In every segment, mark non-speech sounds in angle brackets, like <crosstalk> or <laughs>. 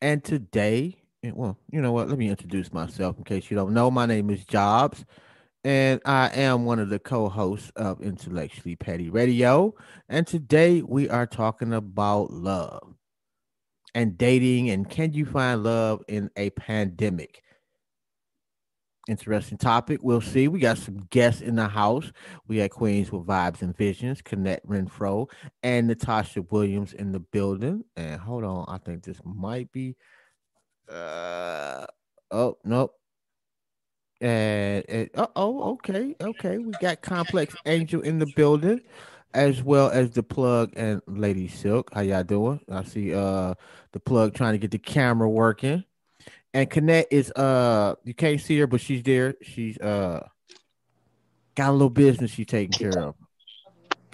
And today, eh, well, you know what? Let me introduce myself in case you don't know. My name is Jobs, and I am one of the co-hosts of Intellectually Petty Radio. And today we are talking about love and dating and can you find love in a pandemic? Interesting topic. We'll see. We got some guests in the house. We got Queens with Vibes and Visions, Connect Renfro, and Natasha Williams in the building. And hold on, I think this might be. Uh oh, nope. And, and oh, okay, okay. We got Complex Angel in the building, as well as the plug and Lady Silk. How y'all doing? I see uh the plug trying to get the camera working. And Connect is uh you can't see her, but she's there. She's uh got a little business she's taking care of.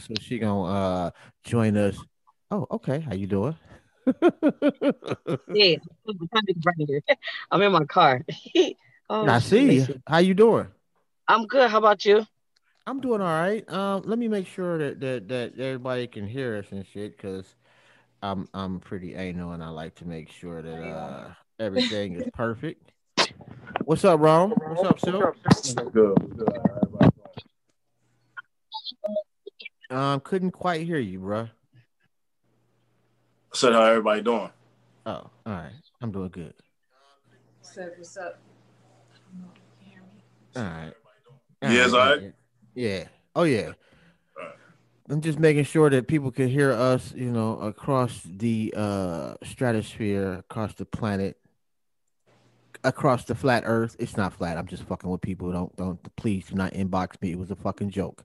So she gonna uh join us. Oh, okay. How you doing? yeah, <laughs> I'm in my car. <laughs> oh, I see. You. How you doing? I'm good. How about you? I'm doing all right. Um, let me make sure that that, that everybody can hear us and shit, because I'm I'm pretty anal and I like to make sure that uh everything is perfect. What's up, Ron? What's up, Sil? Good. Good. Um, couldn't quite hear you, bro. said how everybody doing? Oh, all right. I'm doing good. Said what's up? All right. Yes, all right. Yeah. Oh yeah. I'm just making sure that people can hear us, you know, across the uh stratosphere, across the planet, across the flat earth. It's not flat. I'm just fucking with people. Don't don't please do not inbox me. It was a fucking joke.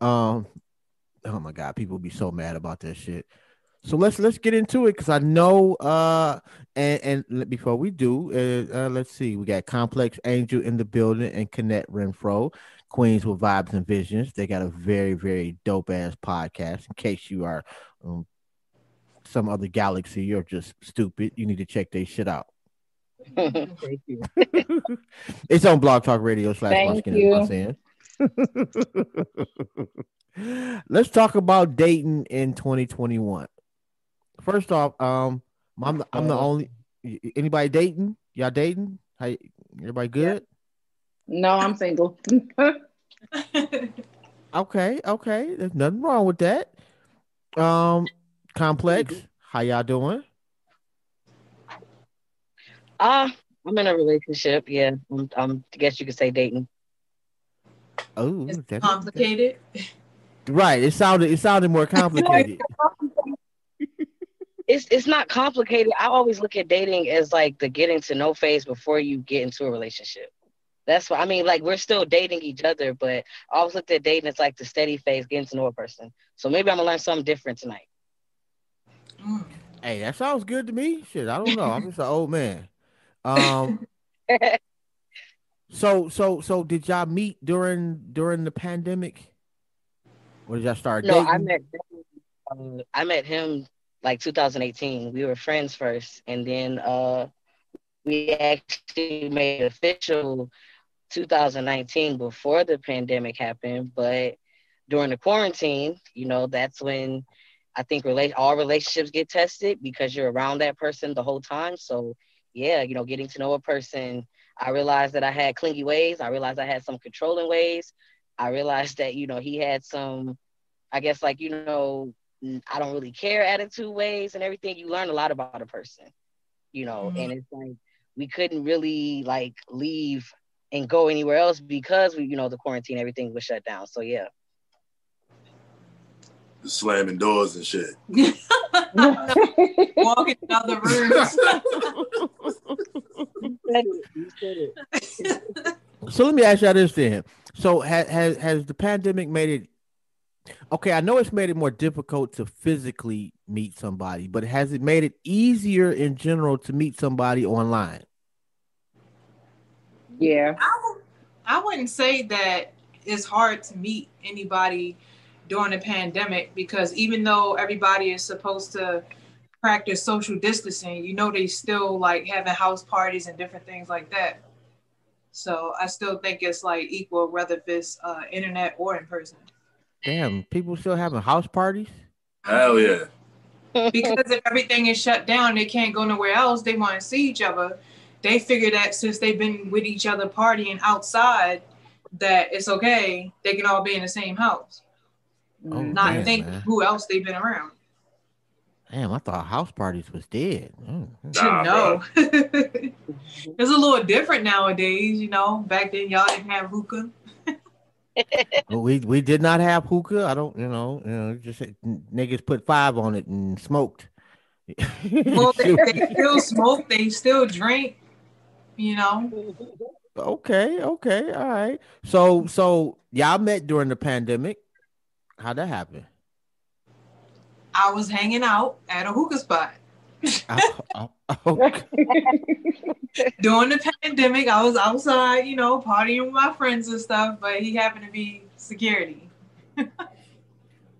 Um oh my god, people be so mad about that shit. So let's let's get into it because I know uh and and before we do uh, uh, let's see we got Complex Angel in the building and Connect Renfro Queens with Vibes and Visions. They got a very, very dope ass podcast. In case you are um, some other galaxy or just stupid, you need to check their shit out. <laughs> Thank you. <laughs> it's on Blog Talk Radio slash Thank you. <laughs> Let's talk about dating in 2021. First off, um, I'm I'm the only anybody dating? Y'all dating? How everybody good? No, I'm single. okay, okay. There's nothing wrong with that. Um, complex. How y'all doing? Uh, I'm in a relationship. Yeah, I'm, I'm I guess you could say dating. Oh, it's complicated. Right. It sounded. It sounded more <laughs> complicated. <laughs> it's it's not complicated. I always look at dating as like the getting to know phase before you get into a relationship. That's why I mean, like we're still dating each other, but I always looked at dating as like the steady phase, getting to know a person. So maybe I'm gonna learn something different tonight. Mm. Hey, that sounds good to me. Shit, I don't know. I'm just an old man. Um. <laughs> so so so did y'all meet during during the pandemic? Or did y'all start no, dating? I met uh, I met him like 2018. We were friends first, and then uh we actually made official 2019 before the pandemic happened, but during the quarantine, you know, that's when I think relate all relationships get tested because you're around that person the whole time. So yeah, you know, getting to know a person, I realized that I had clingy ways. I realized I had some controlling ways. I realized <laughs> that, you know, he had some, I guess like, you know, I don't really care attitude ways and everything. You learn a lot about a person, you know, mm-hmm. and it's like we couldn't really like leave and go anywhere else because we, you know, the quarantine, everything was shut down. So yeah. Slamming doors and shit. <laughs> <laughs> Walking down the rooms. so let me ask y'all this then. So has, has has the pandemic made it okay? I know it's made it more difficult to physically meet somebody, but has it made it easier in general to meet somebody online? Yeah. I, I wouldn't say that it's hard to meet anybody during the pandemic because even though everybody is supposed to practice social distancing, you know, they still like having house parties and different things like that. So I still think it's like equal whether if it's uh, internet or in person. Damn, people still having house parties? Hell yeah. because if everything is shut down, they can't go nowhere else. They want to see each other. They figure that since they've been with each other partying outside, that it's okay. They can all be in the same house. Oh, Not damn, think man. who else they've been around. Damn, I thought house parties was dead. Mm. <laughs> Nah, no. <laughs> it's a little different nowadays, you know. Back then y'all didn't have hookah. <laughs> Well, we we did not have hookah. I don't, you know, you know, just niggas put five on it and smoked. Well, they, they still smoke, they still drink, you know. okay, okay, all right. So so y'all met during the pandemic. How'd that happen? I was hanging out at a hookah spot. Oh, oh, okay. <laughs> During the pandemic, I was outside, you know, partying with my friends and stuff, but he happened to be security. <laughs>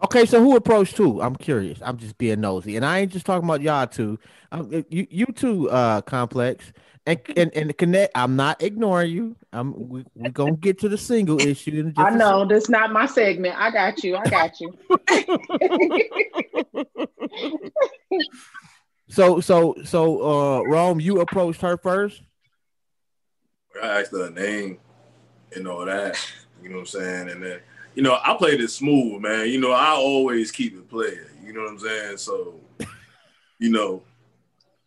Okay, so who approached who? I'm curious. I'm just being nosy, and I ain't just talking about y'all two. Um, you you two, uh, complex and and and connect. I'm not ignoring you. I'm we we gonna get to the single issue. In just I a know this not my segment. I got you. I got you. <laughs> So so so uh Rome, you approached her first. I asked her name and all that. You know what I'm saying? And then, you know, I played it smooth, man. You know, I always keep it playing. You know what I'm saying? So, you know,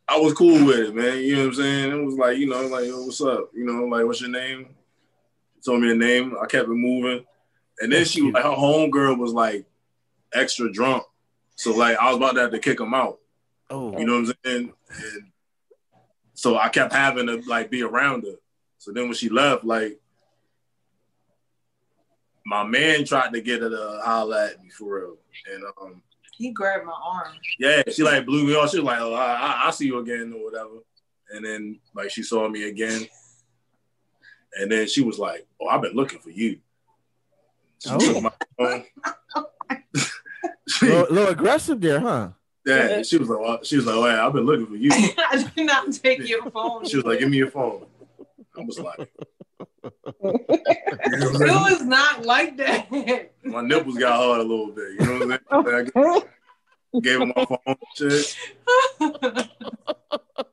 I was cool with it, man. You know what I'm saying? It was like, you know, like, Yo, what's up? You know, like, what's your name? Told me a name. I kept it moving. And then she, like, her homegirl was like extra drunk. So, like, I was about to have to kick him out. Oh, You know what I'm saying? And so I kept having to like be around her. So then when she left, like my man tried to get her to holler at me for real. And um He grabbed my arm. yeah, she like blew me off. She was like, oh, I, I, I'll see you again or whatever. And then like she saw me again. And then she was like, Oh, I've been looking for you. She Oh. took my phone. <laughs> little, little aggressive there, huh? yeah, she was like, well, she was like, oh, yeah, I've been looking for you. <laughs> I did not take your phone. She was like, give me your phone. I was like, you know what I'm it saying? was not like that. my nipples got hard a little bit. You know what I'm saying? <laughs> I gave him my phone and shit.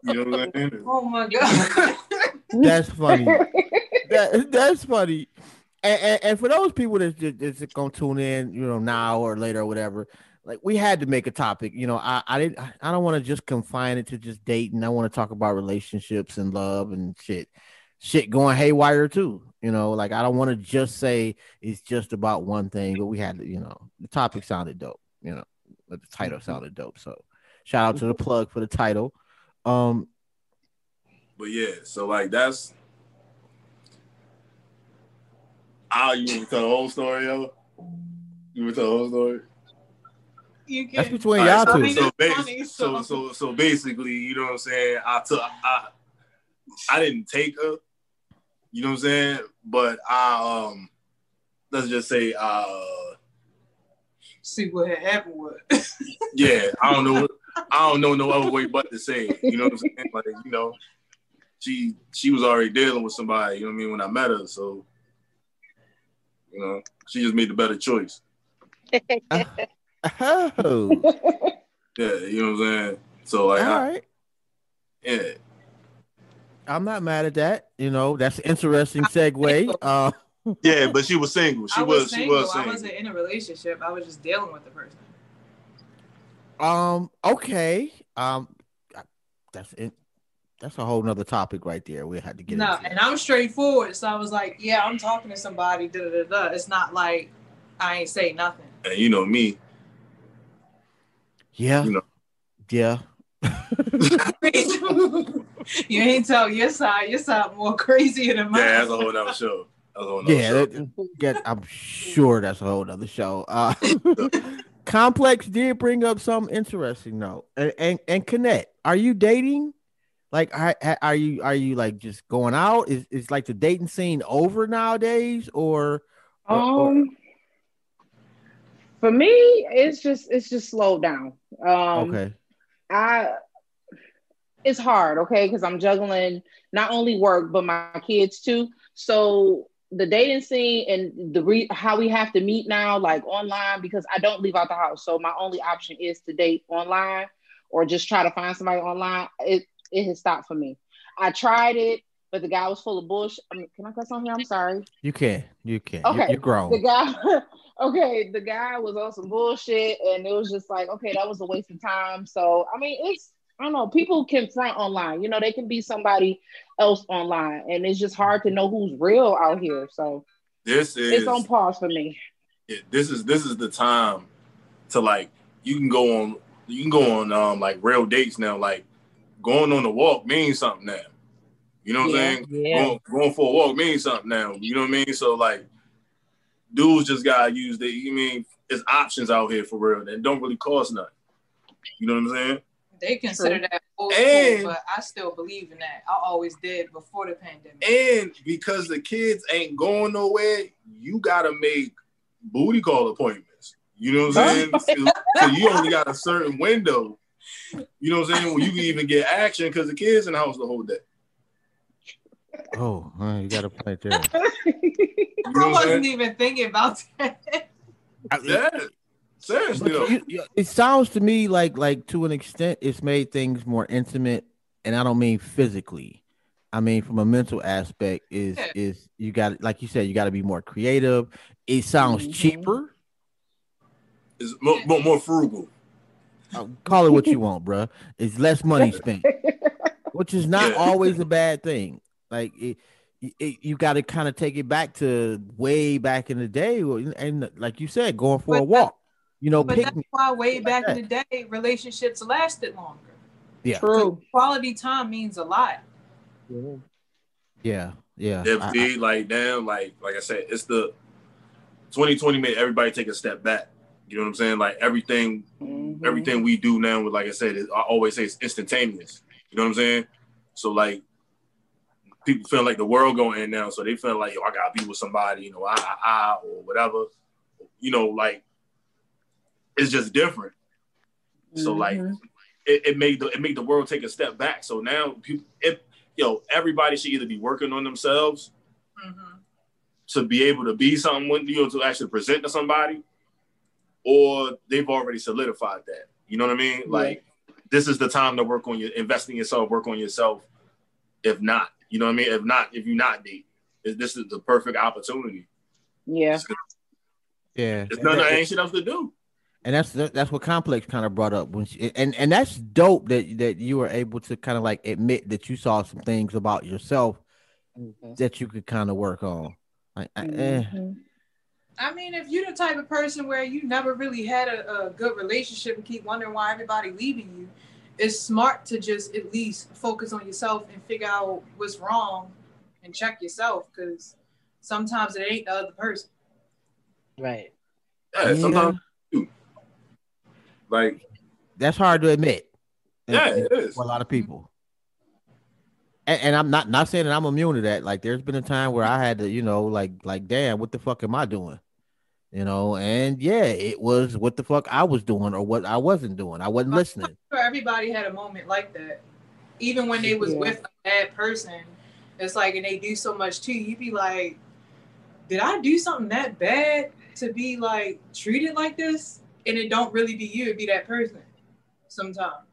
You know what I'm saying? oh my god. That's funny. that, that's funny. And, and, and for those people that's just, that's gonna tune in, you know, now or later or whatever, like we had to make a topic. You know, I I didn't I don't want to just confine it to just dating. I want to talk about relationships and love and shit. Shit going haywire too. You know, like I don't want to just say it's just about one thing, but we had to, you know, the topic sounded dope, you know, but the title sounded dope. So shout out to the plug for the title. Um, But yeah, so like that's Ah, you want to tell the whole story, yo? You want to tell the whole story? You can, That's between All y'all right, two. so, so, bas- funny, so, so- so, so basically, you know what I'm saying? I took, I, I didn't take her, you know what I'm saying? But I, um, let's just say, uh, see what happened was. <laughs> yeah, I don't know, I don't know no other way but to say it. You know what I'm saying? Like, you know, she, she was already dealing with somebody. You know what I mean? When I met her, so, you know, she just made the better choice. <laughs> Oh, Yeah, you know what I'm saying? So like, all I, right. yeah, I'm not mad at that. You know, that's an interesting segue. <laughs> Uh, yeah, but she was single. She I was, was, she single. I wasn't in a relationship. I was just dealing with the person. um, okay. Um, that's it. That's a whole nother topic right there. We had to get No, into. and I'm straightforward. So I was like, yeah, I'm talking to somebody. Da, da, da, da. It's not like I ain't say nothing. and you know me, yeah, you know. yeah. <laughs> <laughs> you ain't tell your side. Your side more crazier than mine. Yeah, that's a whole other show. That's a whole nother Yeah, show. that, get, I'm sure that's a whole other show. Uh, <laughs> Complex did bring up something interesting though, and and, and connect. Are you dating? Like, are, are you are you like just going out? Is is like the dating scene over nowadays, or? or- or- Um, for me, it's just it's just slowed down. Um, okay, I it's hard, okay, because I'm juggling not only work but my kids too. So the dating scene and the re- how we have to meet now, like online, because I don't leave out the house. So my only option is to date online or just try to find somebody online. It it has stopped for me. I tried it, but the guy was full of bullshit. I mean, can I cuss on here? I'm sorry. You can. You can. Okay. You, you're grown. The guy, <laughs> okay, the guy was on some bullshit, and it was just like, okay, that was a waste of time. So I mean, it's I don't know. People can front online. You know, they can be somebody else online, and it's just hard to know who's real out here. So This is it's on pause for me. it- this is this is the time to like you can go on you can go on um like real dates now like going on a walk means something now you know what Yeah, i'm saying yeah. going, going for a walk means something now you know what i mean so like dudes just gotta use the you mean it's options out here for real that don't really cost nothing you know what i'm saying They consider True. that old And- school, but I still believe in that. I always did before the pandemic. and because the kids ain't going nowhere you gotta make booty call appointments you know what i'm <laughs> saying so, so you only got a certain window you know what i'm saying when you can even get action because the kids in the house the whole day Oh, you got a point there. you I know i'm wasn't saying even thinking about that. I- yeah seriously though. you- you- it sounds to me like like to an extent it's made things more intimate, and I don't mean physically. I mean from a mental aspect is Yeah. is you got like you said you got to be more creative. It sounds Mhm. cheaper. it's more, more, more frugal Uh, Call it what you want, bruh. It's less money spent, <laughs> which is not always a bad thing. Like it, it, you got to kind of take it back to way back in the day, and like you said, going for But a walk. You know, But that's picnic. why way like back in the day, relationships lasted longer. Yeah, True. Quality time means a lot. yeah, yeah. yeah I- I- like damn like like i said it's the 2020 made everybody take a step back you know what i'm saying like everything Mhm. everything we do now with like i said is, i always say it's instantaneous you know what i'm saying so like people feel like the world going in now so they feel like yo i gotta be with somebody you know i i, I or whatever you know like it's just different so like Mhm. it, it made the it made the world take a step back so now people if yo everybody should either be working on themselves Mhm. to be able to be something when you know to actually present to somebody, or they've already solidified that. You know what I mean? Yeah. Like this is the time to work on your investing yourself, work on yourself. If not, you know what I mean? If not, if you not date, this is the perfect opportunity. yeah. yeah. There's nothing ain't shit else to do. And that's that's what complex kind of brought up when she, and and that's dope that that you were able to kind of like admit that you saw some things about yourself Mhm. that you could kind of work on like I- eh. Mhm. I mean, if you're the type of person where you never really had a, a good relationship and keep wondering why everybody leaving you, it's smart to just at least focus on yourself and figure out what's wrong and check yourself because sometimes it ain't the other person. Right. Yeah, Yeah. sometimes like that's hard to admit yeah, it is. for a lot of people and, and i'm not not saying that i'm immune to that like there's been a time where i had to you know like like damn what the fuck am i doing you know and yeah it was what the fuck i was doing or what i wasn't doing i wasn't listening Sure, everybody had a moment like that. Even when they was Yeah. with a bad person, it's like, and they do so much too. You'd be like, did I do something that bad to be like treated like this? And it don't really be you; it be that person. Sometimes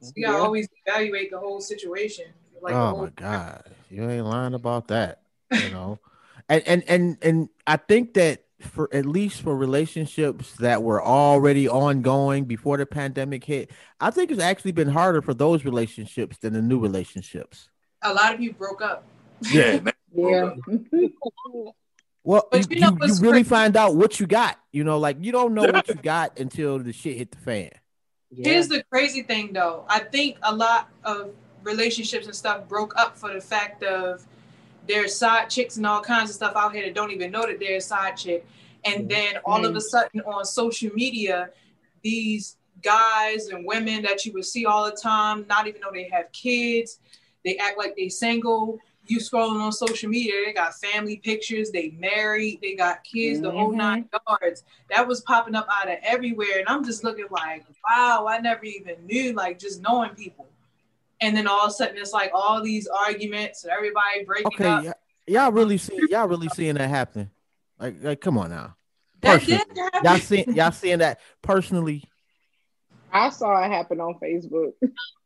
so you gotta Yeah. always evaluate the whole situation. Like oh whole- my god you ain't lying about that you know <laughs> and and and and i think that for at least for relationships that were already ongoing before the pandemic hit i think it's actually been harder for those relationships than the new relationships A lot of you broke up. Yeah. <laughs> Yeah. <laughs> well But you, you know you, you really find out what you got you know like you don't know what you got until the shit hit the fan Yeah. Here's the crazy thing though. I think a lot of relationships and stuff broke up for the fact of there's side chicks and all kinds of stuff out here that don't even know that they're a side chick. And then all of a mm. sudden on social media, these guys and women that you would see all the time, not even know they have kids, they act like they single. You scrolling on social media, they got family pictures, they married, they got kids, the whole nine mm-hmm. yards. That was popping up out of everywhere. And I'm just looking like, wow, I never even knew, like just knowing people. And then all of a sudden it's like all these arguments and everybody breaking okay up. yeah, y'all really see y'all really seeing that happen? Like, like, come on now. That Personally, did happen. y'all seeing y'all seeing that personally? I saw it happen on Facebook. <laughs>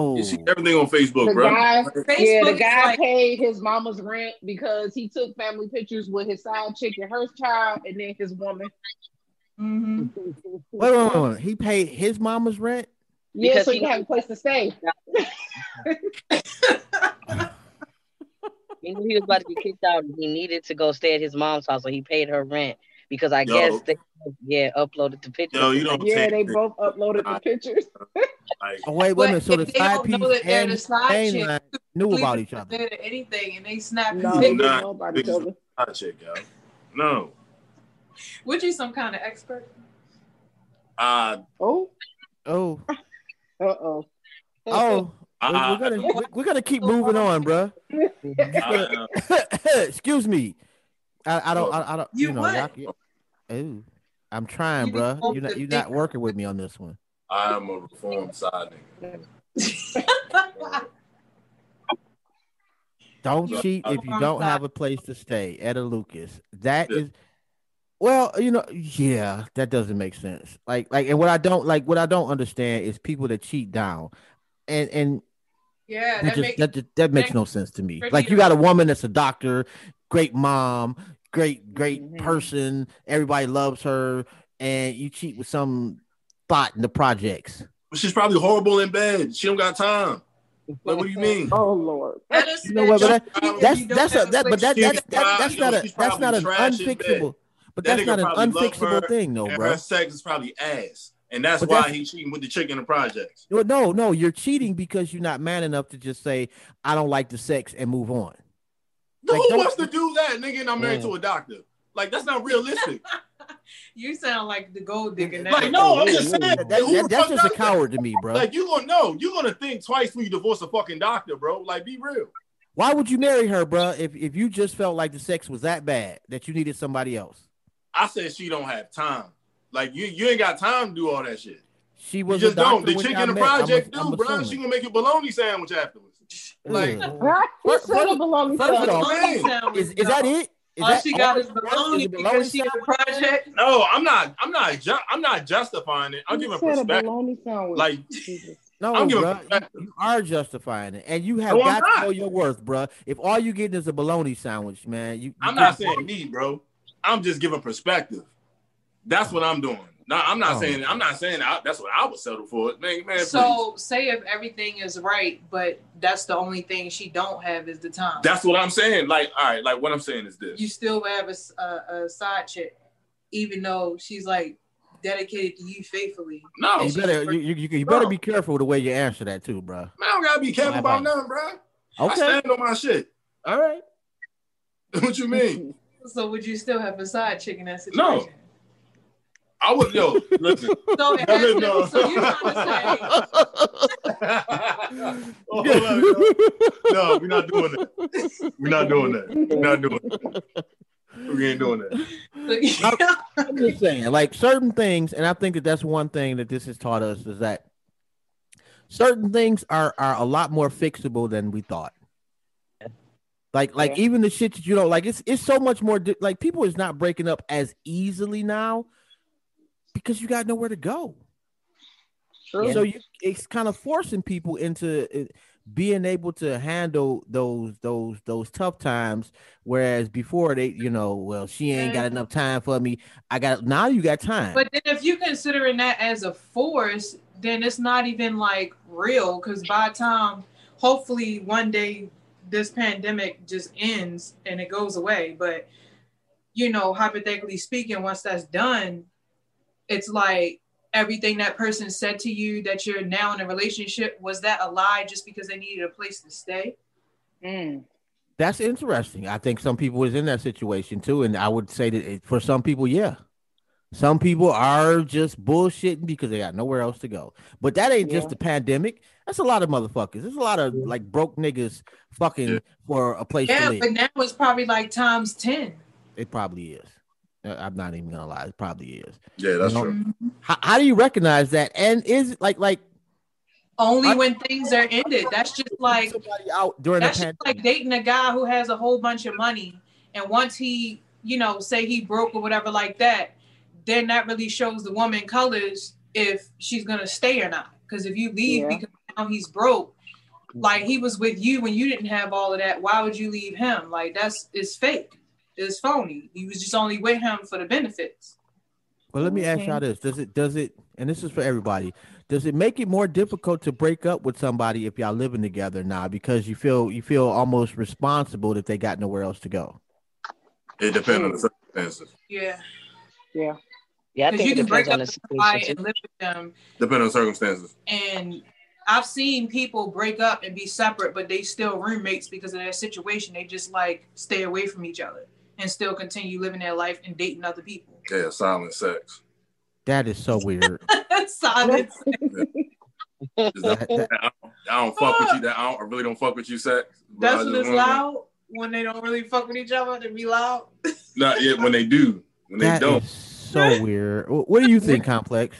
Oh, You see everything on Facebook, The bro. guy, Facebook yeah, the guy like- paid his mama's rent because he took family pictures with his side chick and her child, and then his woman. Mhm. wait, wait, wait, wait. He paid his mama's rent. Yeah, Because so he- he have a place to stay. <laughs> He knew he was about to be kicked out and he needed to go stay at his mom's house, so he paid her rent because I Yo. guess they yeah uploaded the picture. Yo, you don't Yeah, take they it. both uploaded the pictures. <laughs> Like, Oh wait, wait a But minute. So the they side piece that and the side chick, <laughs> knew about each other. Did anything and they snapped No, his they picture. didn't Nah. know about each other. hot chick, yo. No. Would you some kind of expert? Uh, Oh, Oh, <laughs> uh oh. oh. uh, we're, we're gonna we're, we're gonna keep moving on, bro. uh, Excuse me. I, I don't. I, I don't. You, You know. what? y'all- Ooh, I'm trying, You bro. You're not. You're not working with me on this one. I'm a reformed side nigga. <laughs> Don't cheat if you don't have a place to stay. Etta Lucas. That Yeah. is. Well, you know, yeah, that doesn't make sense. Like, like, and what I don't like, what I don't understand is people that cheat down, and and yeah, that that just makes that, just, that makes that- no sense to me. Like, you got a woman that's a doctor, great mom, great great Mhm. person, everybody loves her, and you cheat with some thought in the projects. But she's probably horrible in bed. She don't got time. Like, what do you mean? Oh Lord. that is- You know what? But that- that, that's don't that's a that, but that, place that's that, She's that's not a that's not an probably trash in bed. unfixable. But that's not an unfixable thing, though, bro. her sex is probably ass. And that's But why that's- he's cheating with the chick in the projects. No, no, no, you're cheating because you're not man enough to just say I don't like the sex and move on. No, Like, who wants to do that, nigga? And I'm married Yeah. to a doctor. Like, that's not realistic. <laughs> You sound like the gold digger now. Like, no, I'm just saying. That- that- who the that- that's fuck just a coward to me, bro. Like, you gonna know, you're gonna think twice when you divorce a fucking doctor, bro. Like, be real. Why would you marry her, bro? If if you just felt like the sex was that bad that you needed somebody else, I said she don't have time. Like, you you ain't got time to do all that shit. she You was just a don't. The when chick in the met. I'm project a- I'm do, bro. She gonna make you a bologna sandwich afterwards. Like, mm. Ugh. he First- said a bologna first of sandwich. all- Bologna sandwich, is is that it? Is All that she got all- is bologna is it because she in the sandwich? project. no, I'm not. I'm not. Ju- I'm not justifying it. I'm He giving said a perspective. bologna sandwich. Like, <laughs> No, I'm giving bro, perspective. you, you are justifying it, and you have No, I'm got to know your worth, bro. If all you getting is a bologna sandwich, man, you. I'm not get- saying me, bro. I'm just giving perspective. That's what I'm doing. No, I'm not Oh. saying. I'm not saying I, that's what I would settle for. Man, man. please. So say if everything is right, but that's the only thing she don't have is the time. that's what I'm saying. Like, all right. Like, what I'm saying is this. you still have a side chick, even though she's like dedicated to you faithfully. no, You better you, you, you- you better be careful with the way you answer that too, bro. Man, I don't gotta be careful Bye about bye. nothing, bro. Okay. I stand on my shit. all right. <laughs> what you mean? <laughs> So would you still have a side chick in that situation? No. Situation? I would yo listen. <laughs> So, No, no. so you're trying to say <laughs> oh, hold on. No, we're not doing that. We're not doing that. We're not doing that. We ain't doing that. I'm just saying, like certain things, and I think that that's one thing that this has taught us is that certain things are are a lot more fixable than we thought. Like, like Yeah. even the shit that you don't like, it's it's so much more. di- Like people is not breaking up as easily now because you got nowhere to go. True. So you it's kind of forcing people into being able to handle those those those tough times. Whereas before they, you know, well, she ain't got enough time for me. I got now. You got time. But then if you're considering that as a force, then it's not even like real because by the time hopefully one day this pandemic just ends and it goes away. But you know, hypothetically speaking, once that's done, it's like everything that person said to you that you're now in a relationship was that a lie just because they needed a place to stay? Mm. That's interesting. I think some people is in that situation too, and I would say that it, for some people, yeah, some people are just bullshitting because they got nowhere else to go. But that ain't just the pandemic. That's a lot of motherfuckers. There's a lot of like broke niggas fucking Yeah. for a place to Yeah, live. but now it's probably like times 10. It probably is. Uh, I'm not even gonna lie. It probably is. Yeah, that's No. true. How, how do you recognize that? And is it like like only I- when things are ended. That's just like somebody out during that's the just like dating a guy who has a whole bunch of money, and once he, you know, say he broke or whatever like that, then that really shows the woman colors if she's gonna stay or not. Because if you leave Yeah. because now he's broke, like he was with you when you didn't have all of that, why would you leave him? Like that's it's fake. It's phony. You was just only with him for the benefits. But let me ask y'all this: Does it does it? And this is for everybody. Does it make it more difficult to break up with somebody if y'all living together now because you feel you feel almost responsible that they got nowhere else to go? It depends on the circumstances. Yeah. Yeah. Yeah, I Because think you it can break depends up on the with somebody situation. and live with them Depending on circumstances. and I've seen people break up and be separate, but they still roommates because of their situation. They just like stay away from each other and still continue living their life and dating other people. Yeah, silent sex. That is so weird. <laughs> silent. Is that- That- that- I, don't, I don't fuck with you. That I, don't, I really don't fuck with you, sex. That's when it's loud. When they don't really fuck with each other, they be loud. <laughs> Not yet when they do. When they don't. is so weird. What do you think, Complex?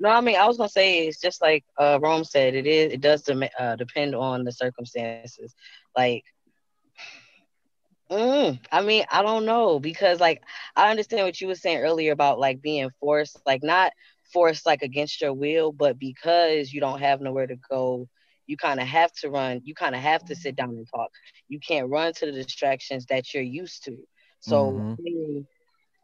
No, I mean, I was gonna say it's just like uh, Rome said. It is. It does dem- uh, depend on the circumstances. Like, mm, I mean, I don't know because like I understand what you were saying earlier about like being forced, like not forced like against your will, but because you don't have nowhere to go, you kind of have to run. You kind of have to sit down and talk. You can't run to the distractions that you're used to. So Mhm. I mean,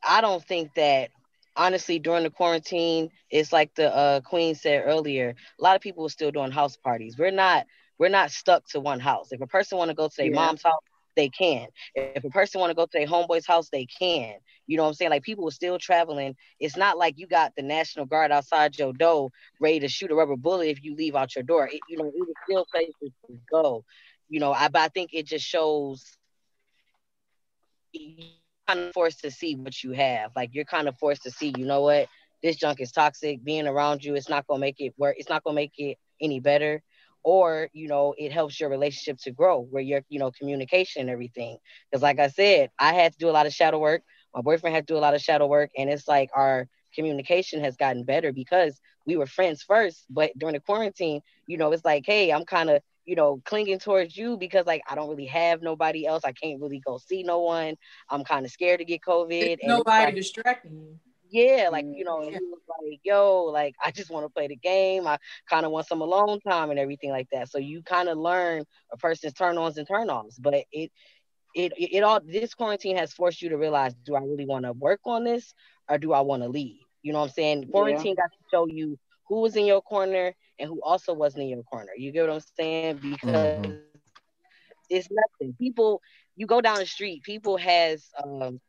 I don't think that honestly during the quarantine it's like the uh, queen said earlier a lot of people are still doing house parties we're not we're not stuck to one house if a person want to go to their Yeah. mom's house they can if a person want to go to their homeboy's house they can you know what i'm saying like people are still traveling it's not like you got the national guard outside your door ready to shoot a rubber bullet if you leave out your door it, you know it is still places to go you know i but i think it just shows you're kind of forced to see what you have. Like you're kind of forced to see, you know what, this junk is toxic. Being around you, it's not gonna make it work. It's not gonna make it any better. Or you know, it helps your relationship to grow, where your you know communication and everything. Because like I said, I had to do a lot of shadow work. My boyfriend had to do a lot of shadow work, and it's like our communication has gotten better because we were friends first, but during the quarantine, you know, it's like, hey, I'm kind of you know, clinging towards you because like I don't really have nobody else. I can't really go see no one. I'm kind of scared to get COVID. There's and it's nobody like, distracting you. Yeah, like you know, he was like, yo, like I just want to play the game. I kind of want some alone time and everything like that. So you kind of learn a person's turn ons and turn offs. But it, it, it, all this quarantine has forced you to realize: Do I really want to work on this, or do I want to leave? You know what I'm saying? Quarantine got to show you who was in your corner and who also wasn't in your corner. You get what I'm saying? Because Mhm. it's nothing. People, you go down the street, people has um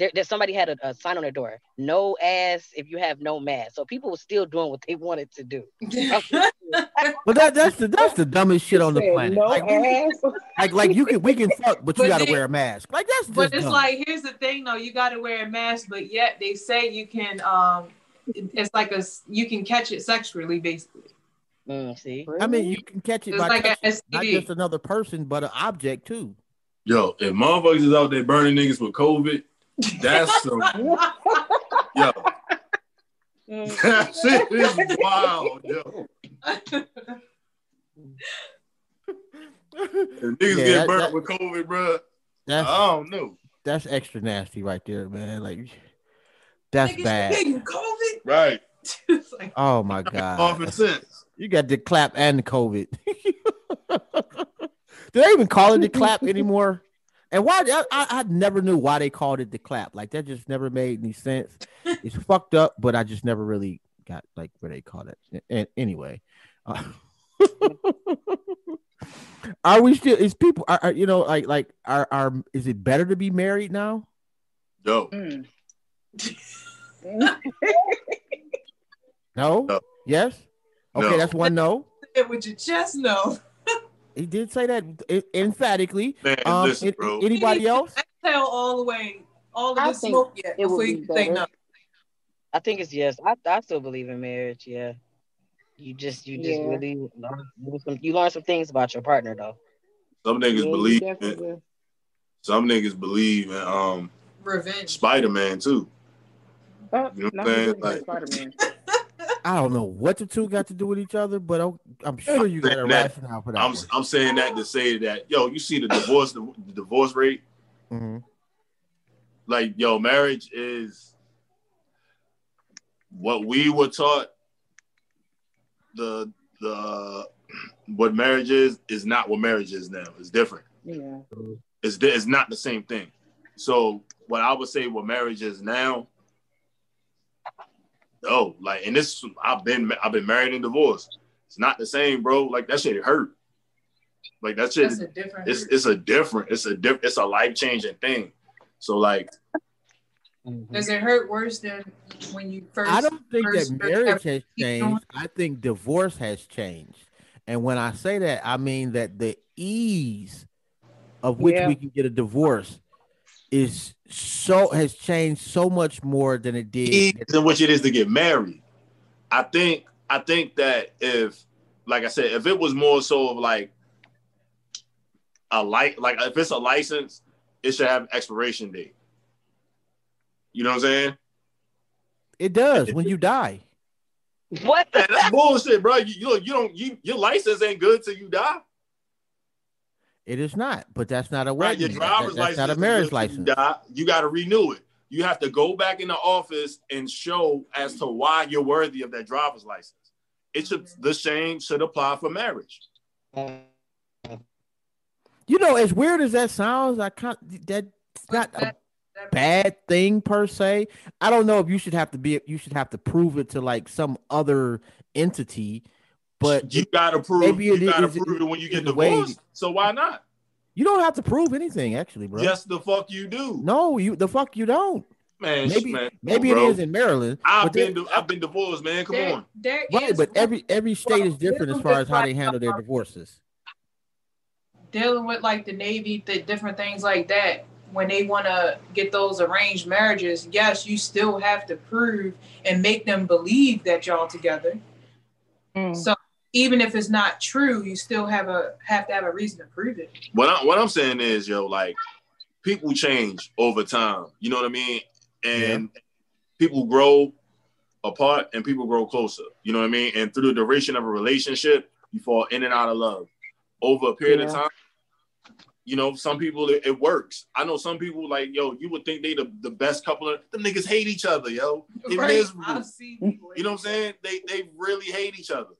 there, there somebody had a, a sign on their door, no ass if you have no mask. So people were still doing what they wanted to do. <laughs> But that that's the that's the dumbest shit on the planet. No Like, ass. like like you can we can fuck, but you gotta they- wear a mask. Like that's just but it's dumb. like here's the thing though, you gotta wear a mask, but yet they say you can um it's like a you can catch it sexually basically. Mm, see, I mean, you can catch it It's by like a not just another person, but an object too. Yo, if motherfuckers is out there burning niggas with COVID, that's <laughs> some yo. That shit is wild, yo. If niggas Yeah, get that- burnt that- with COVID, bro, That's I don't know. that's extra nasty right there, man. Like that's Niggas bad. getting COVID. Right. It's like, Oh my Common god. sense. You got the clap and the COVID. <laughs> Do they even call it the clap <laughs> anymore? And why? I, I, I never knew why they called it the clap. Like that just never made any sense. <laughs> It's fucked up, but I just never really got like where they call it. And anyway, uh, <laughs> are we still? Is people? Are, are you know like like are are? Is it better to be married now? Yo, Mm. No. No. Yes. Okay, No. that's one no. it with your chest, no. He did say that emphatically. man, Um, listen, bro. anybody else? Exhale all the way, all I the think smoke yet it would before be you say better. no. I think it's yes. I, I still believe in marriage. Yeah, you just you just Yeah. really learn some, you learn some things about your partner though. Some niggas Yeah, believe in, definitely some niggas believe in um Revenge. Spider Man too. Oh, You know what I'm saying? Like- Spider-Man. <laughs> I don't know what the two got to do with each other, but I'm, I'm sure you got a That- rationale for that. I'm. I'm saying that to say that yo, you see the divorce the, the divorce rate Mhm. like yo, marriage is what we were taught. The the what marriage is is not what marriage is now. It's different. Yeah. It's it's not the same thing. So what I would say what marriage is now. Oh, like and this I've been I've been married and divorced. It's not the same, bro. Like that shit hurt. Like that shit That's a different. it's it's a different it's a diff, it's a life changing thing. So like mm-hmm. Does it hurt worse than when you first? I don't think that marriage has changed. I think divorce has changed. And when I say that, I mean that the ease of which Yeah. we can get a divorce is so has changed so much more than it did. in which it is to get married. I think I think that if like I said, if it was more so of like a like like if it's a license, it should have expiration date. You know what I'm saying? It does when you die. What Man, the that's bullshit, bro. You, you look, you don't you your license ain't good till you die. It is not, but that's not a Right, your driver's That- license not a marriage license. You, die. you got to renew it. You have to go back in the office and show as to why you're worthy of that driver's license. It should the same should apply for marriage. You know, as weird as that sounds, I can't. That's not a bad thing per se. I don't know if you should have to be. You should have to prove it to like some other entity, but you got to prove maybe you it got to is- prove it when you get the way- divorced. So why not? you don't have to prove anything. Actually, bro. Yes, the fuck you do, No, you the fuck you don't. man. Maybe man, maybe bro. it is in Maryland. I've but been there- I've been divorced, man. Come there, on. there right, is but every every state is different as far as how they handle their divorces. dealing with like the Navy, the different things like that, when they want to get those arranged marriages, yes, you still have to prove and make them believe that y'all together. Mm. So even if it's not true, you still have a have to have a reason to prove it. What I, what I'm saying is, yo, like people change over time. You know what I mean? And people grow apart and people grow closer. You know what I mean? And through the duration of a relationship, you fall in and out of love over a period of time. You know, some people it, it works. I know some people like, yo, you would think they the, the best couple. Of, them niggas hate each other, yo. They <laughs> miserable. I've seen people You know what I'm saying? They they really hate each other.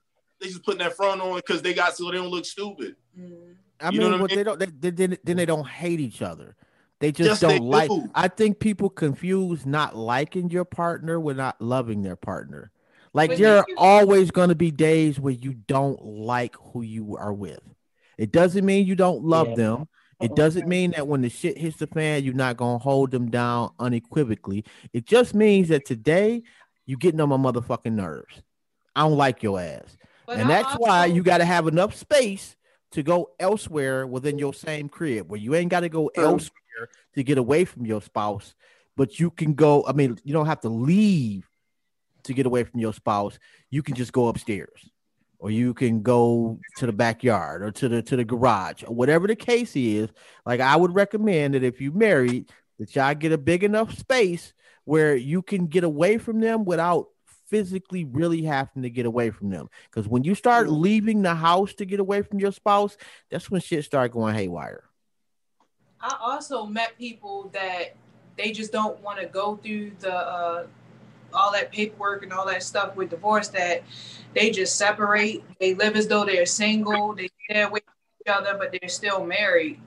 They just putting that front on because they got so they don't look stupid. Mm. I You know mean, what I mean? they don't they, they, then then they don't hate each other. They just Yes, don't they like. do. I think people confuse not liking your partner with not loving their partner. Like But there are you- always going to be days where you don't like who you are with. It doesn't mean you don't love Yeah. them. It doesn't mean that when the shit hits the fan, you're not gonna hold them down unequivocally. It just means that today you're getting on my motherfucking nerves. I don't like your ass. But and I that's why you got to have enough space to go elsewhere within your same crib where you ain't got to go True. elsewhere to get away from your spouse but you can go i mean you don't have to leave to get away from your spouse. You can just go upstairs or you can go to the backyard or to the to the garage or whatever the case is. Like i would recommend that if you married that y'all get a big enough space where you can get away from them without physically really having to get away from them because when you start leaving the house to get away from your spouse that's when shit start going haywire I also met people that they just don't want to go through the uh, all that paperwork and all that stuff with divorce. That they just separate. They live as though they're single. They stay away from each other, but they're still married.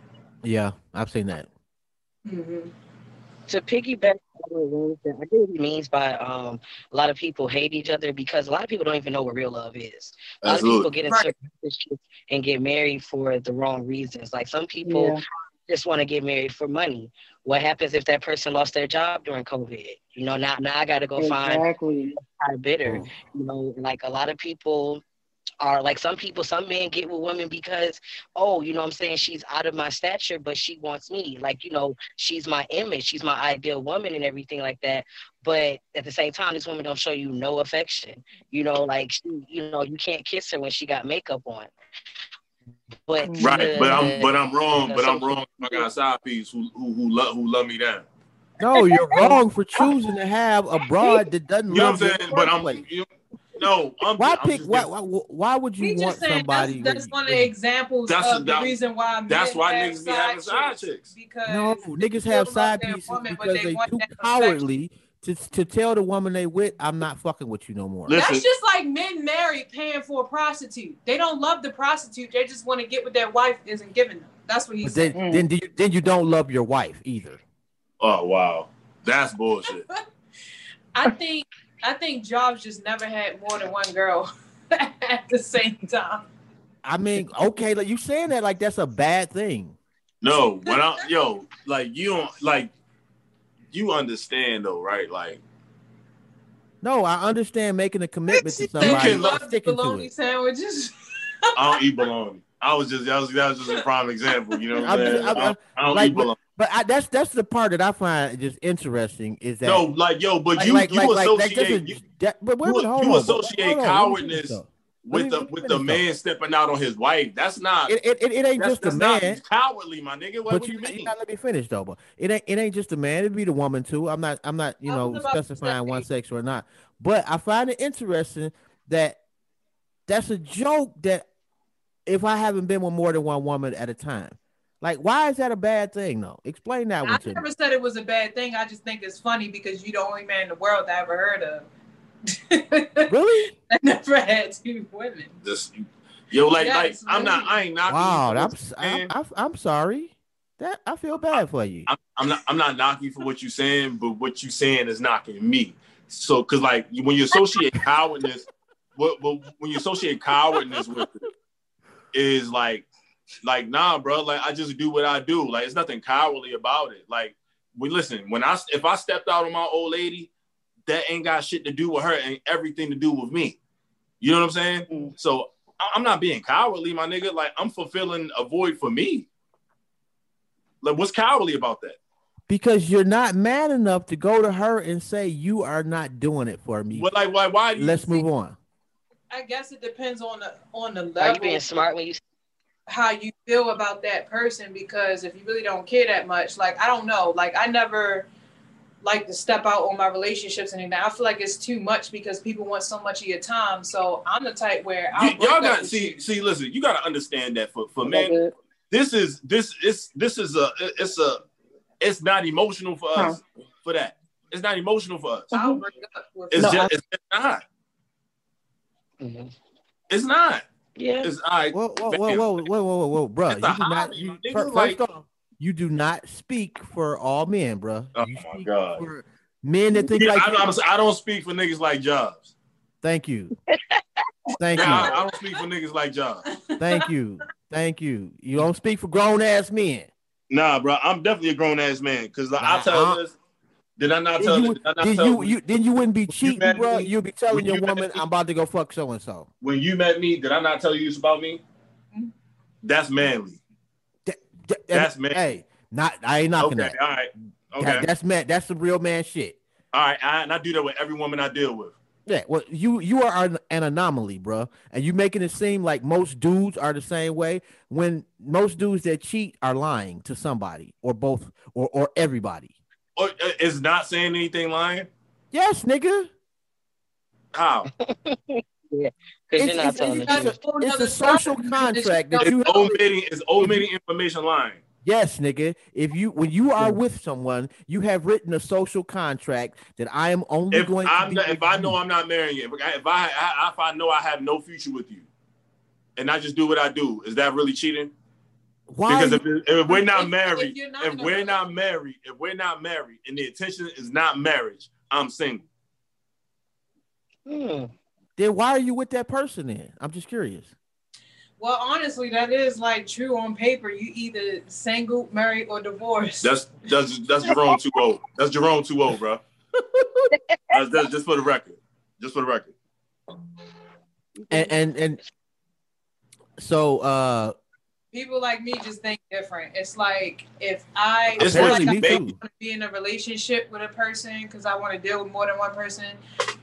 yeah i've seen that hmm to piggyback on what Rose said, I get what he means by um, a lot of people hate each other because a lot of people don't even know what real love is. A lot of people get into Right. relationships and get married for the wrong reasons. Like some people Yeah. just want to get married for money. What happens if that person lost their job during COVID? You know, now now I got to go find Exactly. high bidder. You know, like a lot of people are like some people, some men get with women because, oh, you know what I'm saying, she's out of my stature, but she wants me. Like, you know, she's my image, she's my ideal woman and everything like that. But at the same time, this woman don't show you no affection. You know, like she, you know, you can't kiss her when she got makeup on. But Right, but I'm but I'm wrong. you know, But I'm wrong. I got a side piece who who who love who love me down. no you're wrong for choosing to have a broad that doesn't You know love what I'm saying? But I'm place. you, no, I'm, Why I'm pick? Why, why, why would you We want just saying somebody? that's, that's with- one of the examples That's- of that- the reason why that's why have niggas be having side chicks. Because No, niggas have side their pieces woman, because they they too cowardly to to tell the woman they with, I'm not fucking with you no more. Listen. That's just like men married paying for a prostitute. They don't love the prostitute. They just want to get what their wife isn't giving them. That's what he's But then, saying. then, do you, then you don't love your wife either. Oh wow, that's bullshit. <laughs> I think I think Jobs just never had more than one girl <laughs> at the same time. I mean, okay, like you saying that like that's a bad thing. No, when I yo, like you don't like you understand though, right? Like No, I understand making a commitment to She said somebody can she and loves sticking to bologna it. sandwiches. I don't eat bologna. I was just that was that was just a prime example. You know what I'm I'm saying? just- I'm- I, don't- I don't like, eat bologna. But I, that's that's the part that I find just interesting is that No, like yo, but like, you like, you like, like, like, associate this is- you, that, but wait, you- wait, you on, associate hold on, let me cowardness with the with the finish, though. man stepping out on his wife. That's not It, it, it, it ain't just the man. not cowardly, my nigga. What, But what you, you you mean? gotta let me finish though. But it ain't it ain't just the man. It'd be the woman too. I'm not I'm not you I know was about to specifying one sex or not. But I find it interesting that that's a joke that if I haven't been with more than one woman at a time, like why is that a bad thing though? Explain that I one to me. I never said it was a bad thing. I just think it's funny because you're the only man in the world that I ever heard of. <laughs> Really? I never had two women. Just yo, like Yes, like I'm not. I ain't knocking. Wow, you I'm, what I'm. I'm I'm sorry. That I feel bad for you. I'm, I'm not. I'm not knocking for what you're saying, but what you're saying is knocking me. So, because like when you associate <laughs> cowardness, what, what when you associate cowardness with it, is like, like nah, bro. Like I just do what I do. Like it's nothing cowardly about it. Like we listen. When I if I stepped out on my old lady, that ain't got shit to do with her and everything to do with me. You know what I'm saying? Mm. So I- I'm not being cowardly, my nigga. Like I'm fulfilling a void for me. Like what's cowardly about that? Because you're not mad enough to go to her and say you are not doing it for me. What like why why do you Let's move on. I guess it depends on the on the level. Are you being smart when you how you feel about that person because if you really don't care that much, like I don't know, like I never like to step out on my relationships and anything. I feel like it's too much because people want so much of your time. So I'm the type where I'll You, break y'all got with see you. see listen. You got to understand that for for men, this is this is this is a it's a it's not emotional for us for that. It's not emotional for us. I'll break up with It's No, just it's not. Mhm. It's not. Yeah. It's all right. Whoa, whoa, whoa, whoa, whoa, whoa, whoa, whoa, bro. It's You a do not. hobby, You, my nigga, fir- first like- off, you do not speak for all men, bro. Oh you my God. for men that think Yeah, like I, you. I'm- I don't speak for niggas like Jobs. Thank you. <laughs> Thank Yeah, you. I don't speak for niggas like Jobs. Thank you. Thank you. You don't speak for grown ass men. Nah, bro, I'm definitely a grown ass man. Cause like, I Nah, tell uh, this. Did I not tell? you, not then tell you, you, then you wouldn't be cheating, met bro. me- You'd be telling when your you woman, me- "I'm about to go fuck so and so." when you met me? Did I not tell you this about me? Mm-hmm. That's manly. That's man. Hey, not I ain't knocking Okay, that. all right. Okay, That- That's man. That's the real man shit. all right. I, and I do that with every woman I deal with. Yeah, well, you you are an, an anomaly, bro, and you making it seem like most dudes are the same way. When most dudes that cheat are lying to somebody, or both, or or everybody. Or uh, is not saying anything lying? Yes, nigga. How? <laughs> Because you're not It's- telling the it's- truth. It's a social contract that Is you. omitting is omitting information lying? Yes, nigga. If you when you are with someone, you have written a social contract that I am only If going. I'm be not, if I you. know I'm not marrying you, if I if I, I if I know I have no future with you, and I just do what I do, is that really cheating? Why? Because if, if we're not If- married, if not if we're not married, if we're not married, and the intention is not marriage, I'm single. Hmm. then why are you with that person? Then I'm just curious. Well, honestly, that is like true on paper. You either single, married, or divorced. That's that's that's Jerome too old. That's Jerome too old, bro. That's, that's just for the record. Just for the record. And and and so uh People like me just think different. It's like if I It's feel like I want to be in a relationship with a person because I want to deal with more than one person,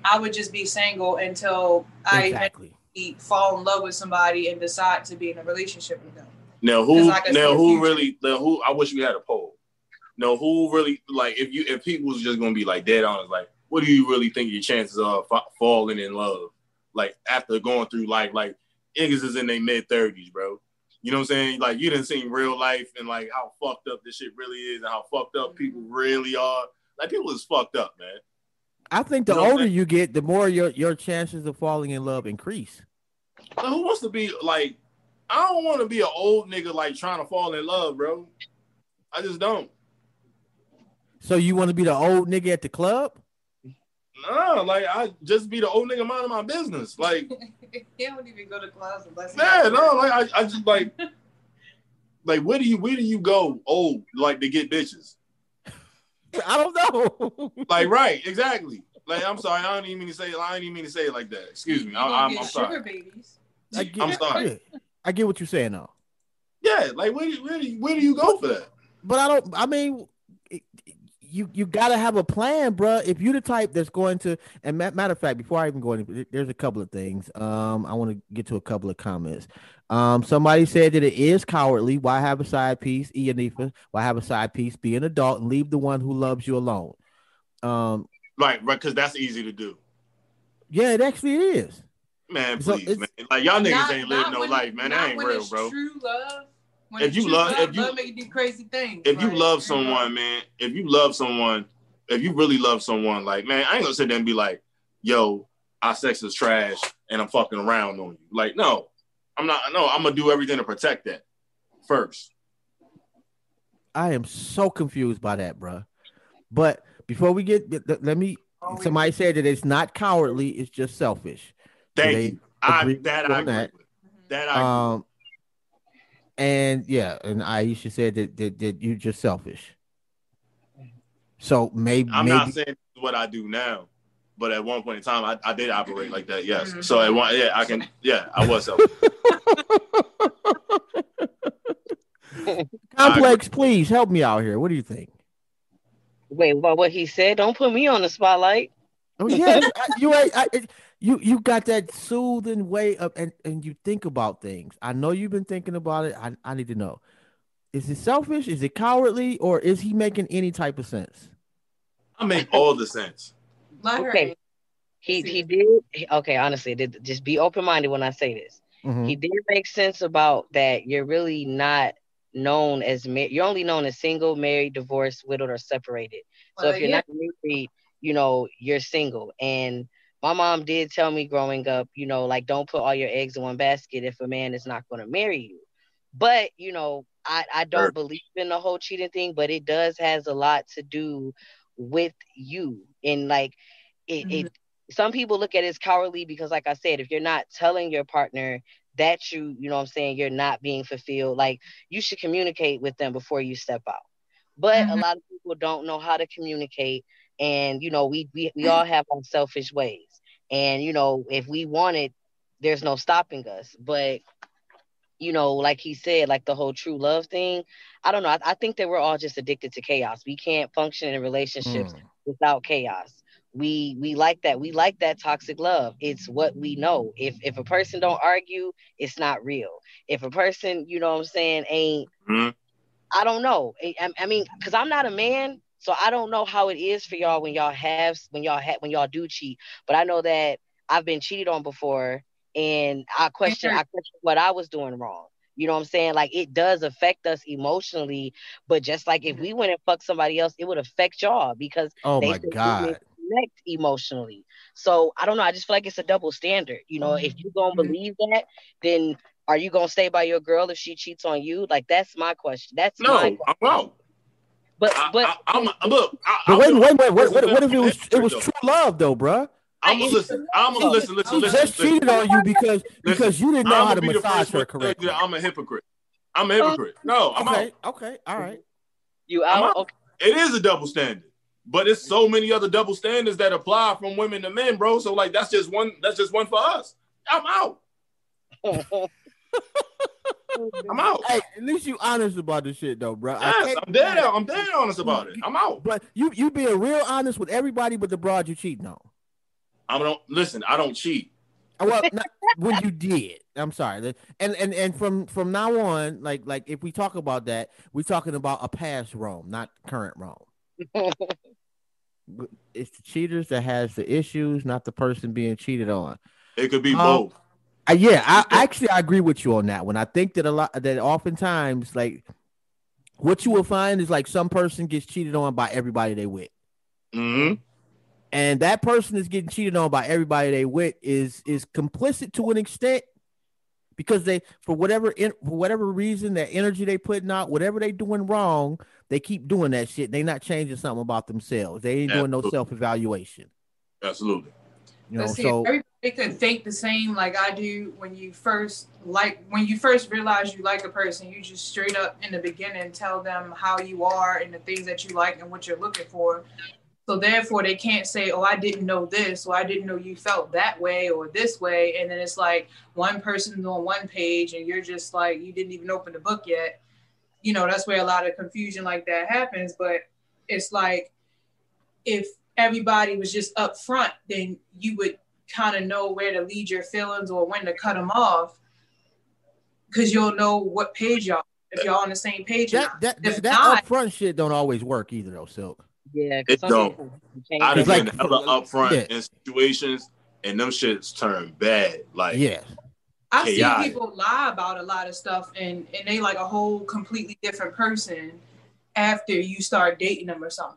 I would just be single until I exactly. eventually fall in love with somebody and decide to be in a relationship with them. Now who I now who really now who I wish we had a poll. No, who really like if you if people was just gonna be like dead honest, like what do you really think your chances are fa- falling in love like after going through life. Like niggas is in their mid thirties, bro. You know what I'm saying? Like you didn't see real life and like how fucked up this shit really is and how fucked up mm-hmm. people really are. Like people is fucked up, man. I think the You know older you get, the more your your chances of falling in love increase. Like, who wants to be like? I don't want to be an old nigga like trying to fall in love, bro. I just don't. So you want to be the old nigga at the club? Nah, like I just be the old nigga minding my business. Like, <laughs> he don't even go to class unless. he yeah, no, like I, I just like, <laughs> like where do you where do you go old like to get bitches? I don't know. <laughs> Like, right, exactly. Like, I'm sorry, I don't even mean to say. I don't even mean to say it like that. Excuse me, I, I'm, get I'm sugar sorry. babies. I get, I'm sorry. I get what you're saying though, Yeah, like where do you, where do you, where do you go for that? but I don't. I mean, it- you you gotta have a plan, bruh. If you the type that's going to, and ma- matter of fact, before I even go into, there's a couple of things. Um, I want to get to a couple of comments. Um, somebody said that it is cowardly. Why have a side piece, Ianifa? Why have a side piece? Be an adult and leave the one who loves you alone. Um, Right, right, because that's easy to do. yeah, it actually is. Man, please, it's- man. Like y'all niggas Not- ain't living no when- life, man. not That ain't when real, it's bro. True love. When If you love- love, if you- love make you do crazy things. if you love someone, man, if you love someone, if you really love someone, like man, I ain't gonna sit there and be like, "Yo, our sex is trash," and I'm fucking around on you. Like, no, I'm not. No, I'm gonna do everything to protect that first. I am so confused by that, bruh. But before we get, let- let me. Somebody said that it's not cowardly; it's just selfish. Thank they you. I agree that I on agree that? with. That I agree. Um, and yeah, and Aisha said that that, that you're just selfish. So maybe I'm maybe not saying what I do now, but at one point in time, I, I did operate like that. Yes. Mhm. So at one, yeah, I can. <laughs> Yeah, I was selfish. <laughs> complex. Please help me out here. What do you think? Wait, what? What he said? Don't put me on the spotlight. Oh yeah, I- you <laughs> ain't- I, it- you you got that soothing way of and and you think about things. I know you've been thinking about it. I I need to know. Is it selfish? Is it cowardly? Or is he making any type of sense? I make all the sense. Okay. He he did. he- Okay, honestly, did just be open minded when I say this. Mhm. He did make sense about that. You're really not known as ma- you're only known as single, married, divorced, widowed, or separated. So Well, if you're yeah. not married, you know you're single. And my mom did tell me growing up, you know, like don't put all your eggs in one basket if a man is not going to marry you. But you know, I I don't Sure. believe in the whole cheating thing, but it does has a lot to do with you and like it. it some people look at it as cowardly because, like I said, if you're not telling your partner that you, you know what I'm saying, you're not being fulfilled, like you should communicate with them before you step out. But a Mhm. lot of people don't know how to communicate. And, you know, we, we, we all have our selfish ways. And, you know, if we want it, there's no stopping us. But, you know, like he said, like the whole true love thing, I don't know. I, I think that we're all just addicted to chaos. We can't function in relationships Mm. without chaos we we like that we like that toxic love it's what we know if if a person don't argue it's not real if a person you know what i'm saying ain't Mhm. i don't know I- I mean because i'm not a man so i don't know how it is for y'all when y'all have when y'all have when y'all do cheat but i know that i've been cheated on before and i question i question what i was doing wrong you know what I'm saying? Like it does affect us emotionally, but just like if we went and fuck somebody else, it would affect y'all because Oh they my god. connect emotionally. So I don't know. I just feel like it's a double standard. You know, if you gonna Mhm. believe that, then are you gonna stay by your girl if she cheats on you? Like that's my question. That's No, my I'm question. out. But but I, I'm look. I, But I'm wait, wait, wait, wait, what, what if it was it was true love though, bruh? I'm gonna listen. I'm gonna listen. Listen. She Listen. just cheated on you because because you didn't know how gonna to be the massage her one to tell you correctly. I'm a hypocrite. I'm a hypocrite. No, I'm Okay, out. okay, all right. you I'm out? out. Okay. It is a double standard, but it's so many other double standards that apply from women to men, bro. So like that's just one. That's just one for us. I'm out. <laughs> <laughs> I'm out. Hey, at least you honest about this shit though, bro. I Yes, can't- I'm dead. I'm dead honest about it. I'm out. But you you being real honest with everybody but the broad you cheating on. I don't listen. I don't cheat. Uh, Well, not, when you did, I'm sorry. And and and from from now on, like like if we talk about that, we're talking about a past Rome, not current Rome. <laughs> It's the cheaters that has the issues, not the person being cheated on. It could be Um, both. Uh, yeah, I actually I agree with you on that one. I think that a lot that oftentimes like what you will find is like some person gets cheated on by everybody they with. hmm and that person is getting cheated on by everybody they with is is complicit to an extent because they for whatever in, for whatever reason that energy they putting out whatever they doing wrong they keep doing that shit they not changing something about themselves they ain't doing no self-evaluation Absolutely. You know see, so everybody could think the same like I do when you first like when you first realize you like a person, you just straight up in the beginning tell them how you are and the things that you like and what you're looking for. So therefore they can't say, Oh, I didn't know this, or I didn't know you felt that way or this way. And then it's like one person's on one page and you're just like you didn't even open the book yet. You know, that's where a lot of confusion like that happens. But it's like if everybody was just up front, then you would kind of know where to lead your feelings or when to cut them off because you'll know what page y'all if y'all on the same page or that that that, that not- upfront shit don't always work either though silk Yeah, 'cause It some don't. I've been like- hella <laughs> upfront Yeah. in situations, and them shits turn bad. Like, yeah I've seen people lie about a lot of stuff and and they like a whole completely different person after you start dating them or something.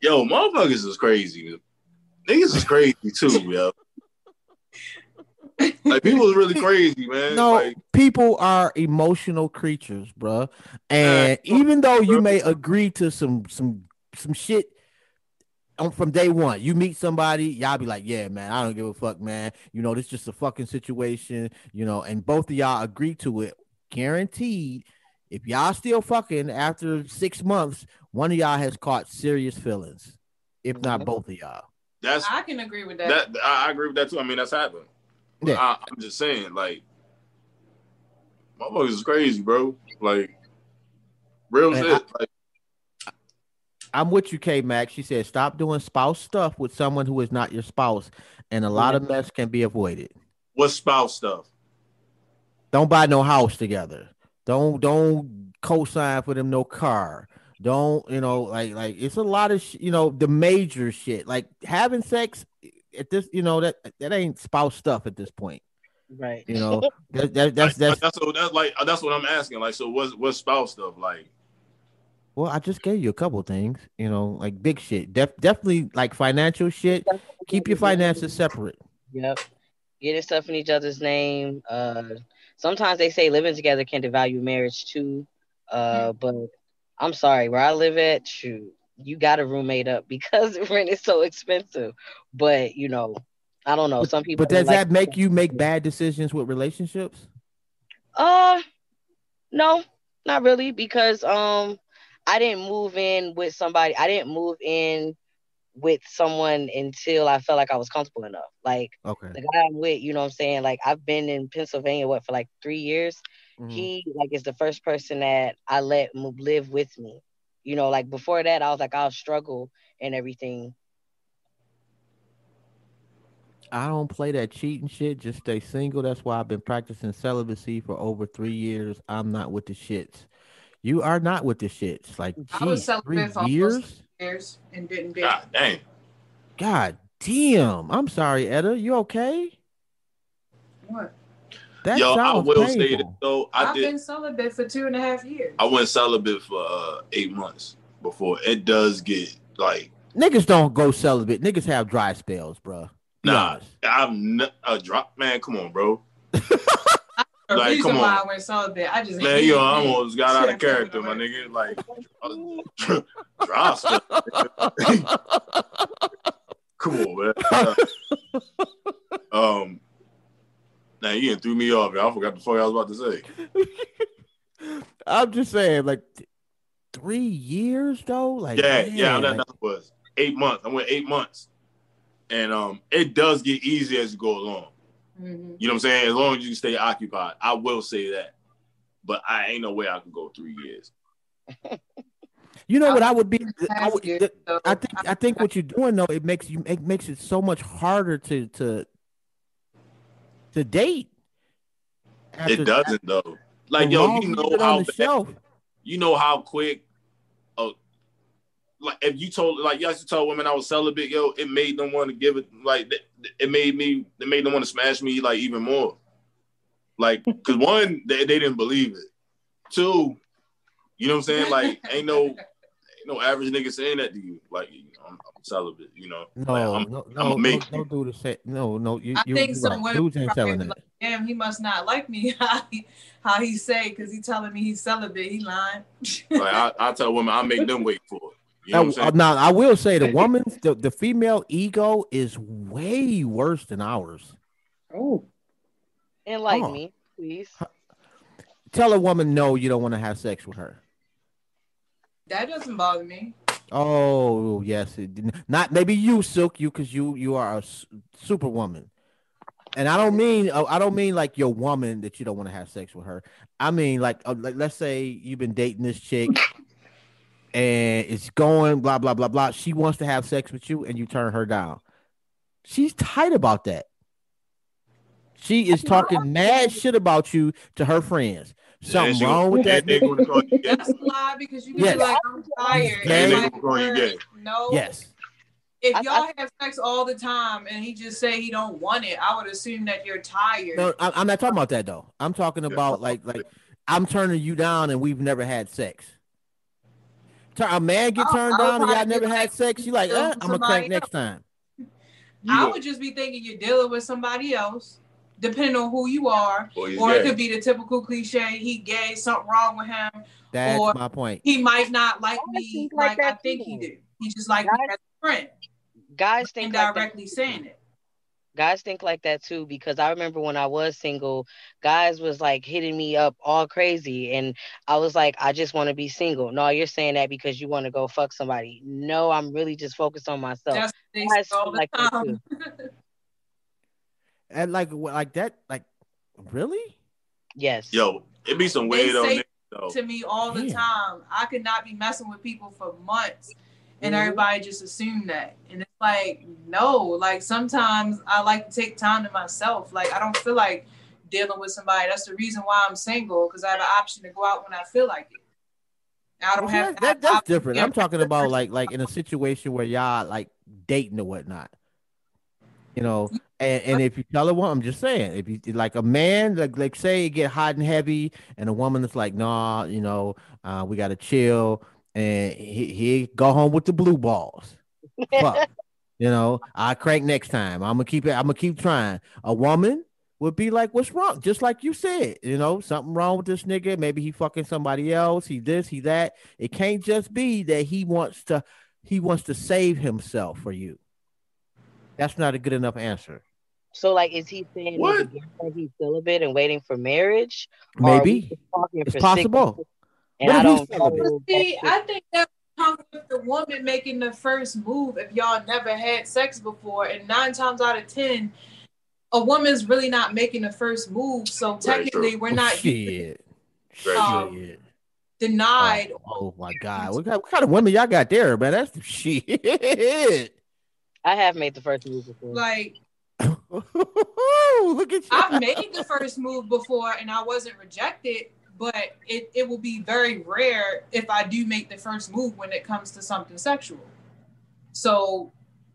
Yo, motherfuckers is crazy. Niggas is crazy too, yo. Like people is really crazy, man. no Like, people are emotional creatures bruh. and even though you bro. may agree to some some some shit from day one, you meet somebody, y'all be like, "Yeah, man, I don't give a fuck, man. You know, this is just a fucking situation, you know." And both of y'all agree to it, guaranteed. If y'all still fucking after six months, one of y'all has caught serious feelings, if not Mhm. both of y'all. that's I can agree with that. that. I I agree with that too. I mean, that's happened. Yeah. I, I'm just saying, like, my motherfuckers is crazy, bro. Like, real And shit. like, I'm with you, K Mac. She said, "Stop doing spouse stuff with someone who is not your spouse, and a lot of mess can be avoided." what spouse stuff? Don't buy no house together. Don't don't co-sign for them no car. Don't you know like like it's a lot of sh- you know the major shit like having sex at this you know that that ain't spouse stuff at this point. right. You know <laughs> that, that that's that's that's what that's like. That's what I'm asking. Like, so what's what spouse stuff? Like, well I just gave you a couple things you know like big shit. Def, definitely like financial shit. Keep your finances separate. Yep. Getting stuff in each other's name. Uh, sometimes they say living together can devalue marriage too. Uh, but I'm sorry, where I live at, shoot, you got a roommate up because <laughs> rent is so expensive. But you know, I don't know. Some people. But does like- that make you make bad decisions with relationships? Uh, no, not really, because um, I didn't move in with somebody. I didn't move in with someone until I felt like I was comfortable enough. Like Okay. the guy I'm with, you know what I'm saying? Like I've been in Pennsylvania what for like three years. Mhm. He like is the first person that I let move, live with me. You know, like before that, I was like I'll struggle and everything. I don't play that cheating shit. Just stay single. That's why I've been practicing celibacy for over three years. I'm not with the shits. You are not with the shits. Like, I was celibate three for years? Years and didn't date. God damn. God damn. I'm sorry, Etta. You okay? What? That Yo, I sounds will say this painful. though. I I've did. been celibate for two and a half years. I went celibate for uh, eight months before. It does get like Niggas don't go celibate. Niggas have dry spells, bro. Be Nah. honest. I'm not a drop man. Come on, bro. <laughs> The Like, reason come why on. I went celibate, I just Man, yo, I almost got out of <laughs> character, my nigga. Like, uh, drop stuff. Come on, man. <laughs> um, now you threw me off. man. I forgot the fuck I was about to say. <laughs> I'm just saying, like, th- three years though. Like, Yeah, man, yeah, that, like- that was eight months. I went eight months, and um, it does get easier as you go along. Mhm. You know what I'm saying? As long as you stay occupied, I will say that. But I ain't no way I can go three years. <laughs> you know what I would be. <laughs> I, would, Years, I think I think what you're doing though it makes you it makes it so much harder to to to date. it doesn't though. Like the yo, you know how bad- you know how quick a like if you told like you used to tell women I was celibate, yo, it made them want to give it like it made me it made them want to smash me like even more. Like, cause one, they, they didn't believe it. Two, you know what I'm saying? Like, ain't no ain't no average nigga saying that to you. Like, celibate, you know. No, like, I'm, no, I'm no, a mate. no, no, do the same. No, no, you, I you, think you some right. women Dudes ain't selling like, damn, he must not like me. <laughs> How he, how he say? Because he telling me he's celibate. He lying. <laughs> Like I, I tell women, I make them wait for it. You know Now, I'm uh, saying? now, I will say the <laughs> woman's the, the female ego is way worse than ours. Oh, Enlighten Oh. me, please. Tell a woman no, you don't want to have sex with her. that doesn't bother me. Oh yes, it, not maybe you, Silk, you because you you are a superwoman, and I don't mean uh, I don't mean like your woman that you don't want to have sex with her. I mean like, uh, like let's say you've been dating this chick, and it's going blah blah blah blah. She wants to have sex with you, and you turn her down. She's tight about that. She is talking mad shit about you to her friends. Something she wrong with that? they nigga? gonna call you gay. That's a lie because you can Yes. be like, I'm tired. And And they like, gonna call you gay. no. Yes. If I- y'all have sex all the time and he just say he don't want it, I would assume that you're tired. No, I- I'm not talking about that though. I'm talking about like like I'm turning you down and we've never had sex. A man get I'll- turned I'll down and y'all never had like, sex. You like, eh, I'm gonna somebody crank next time. I would just be thinking you're dealing with somebody else, depending on who you are. or he's Or it could be the typical cliche, he gay, something wrong with him. That's Or- my point. He might not like me think like like, I that think too. he do. He just like me Guys- as a friend, Guys think like that indirectly saying it. guys think like that too because I remember when I was single, guys was like hitting me up all crazy, and I was like, I just want to be single. No, you're saying that because you want to go fuck somebody. No, I'm really just focused on myself. That's Guys all the like that time. <laughs> And like like that, like really? yes. Yo, it be some They weirdo say though. to me all the Damn. time. I could not be messing with people for months and Mhm. everybody just assumed that. And it's like, no, like sometimes I like to take time to myself. Like I don't feel like dealing with somebody. That's the reason why I'm single, because I have an option to go out when I feel like it. I don't Well, have that, that- that's option- different. I'm talking about like like in a situation where y'all like dating or whatnot. You know, and, and if you tell a woman, I'm just saying, if you like a man, like like say it get hot and heavy, and a woman is like, nah, you know, uh, we gotta chill, and he, he go home with the blue balls. Fuck. <laughs> you know, I crank next time. I'm gonna keep it. I'm gonna keep trying. A woman would be like, "What's wrong?" Just like you said, you know, something wrong with this nigga. Maybe he fucking somebody else. He this, he that. It can't just be that he wants to. He wants to save himself for you. That's not a good enough answer. So like, is he saying What? in the beginning that he's celibate and waiting for marriage? Or are we Maybe it's possible. And What I don't celibate? know. See, I think that comes with the woman making the first move if y'all never had sex before. And nine times out of ten, a woman's really not making the first move. So technically, true. we're not shit. Um, Shit. denied. Oh, oh my god, what kind, what kind of women y'all got there, man? That's the shit. <laughs> I have made the first move before. Like <laughs> Look at you. I've made the first move before and I wasn't rejected, but it, it will be very rare if I do make the first move when it comes to something sexual. So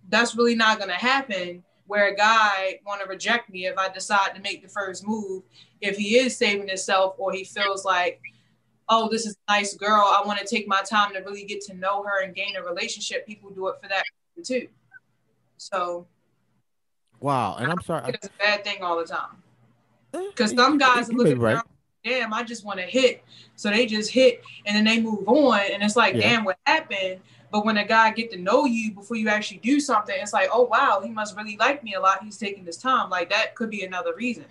that's really not gonna happen where a guy wanna reject me if I decide to make the first move, if he is saving himself or he feels like, oh, this is a nice girl, I want to take my time to really get to know her and gain a relationship. People do it for that too. So Wow, and I'm sorry. it's a bad thing all the time. Eh, because some guys you look at right. damn, I just want to hit. So they just hit and then they move on. And it's like, Yeah. damn, what happened? But when a guy get to know you before you actually do something, it's like, oh wow, he must really like me a lot. He's taking this time. Like that could be another reason.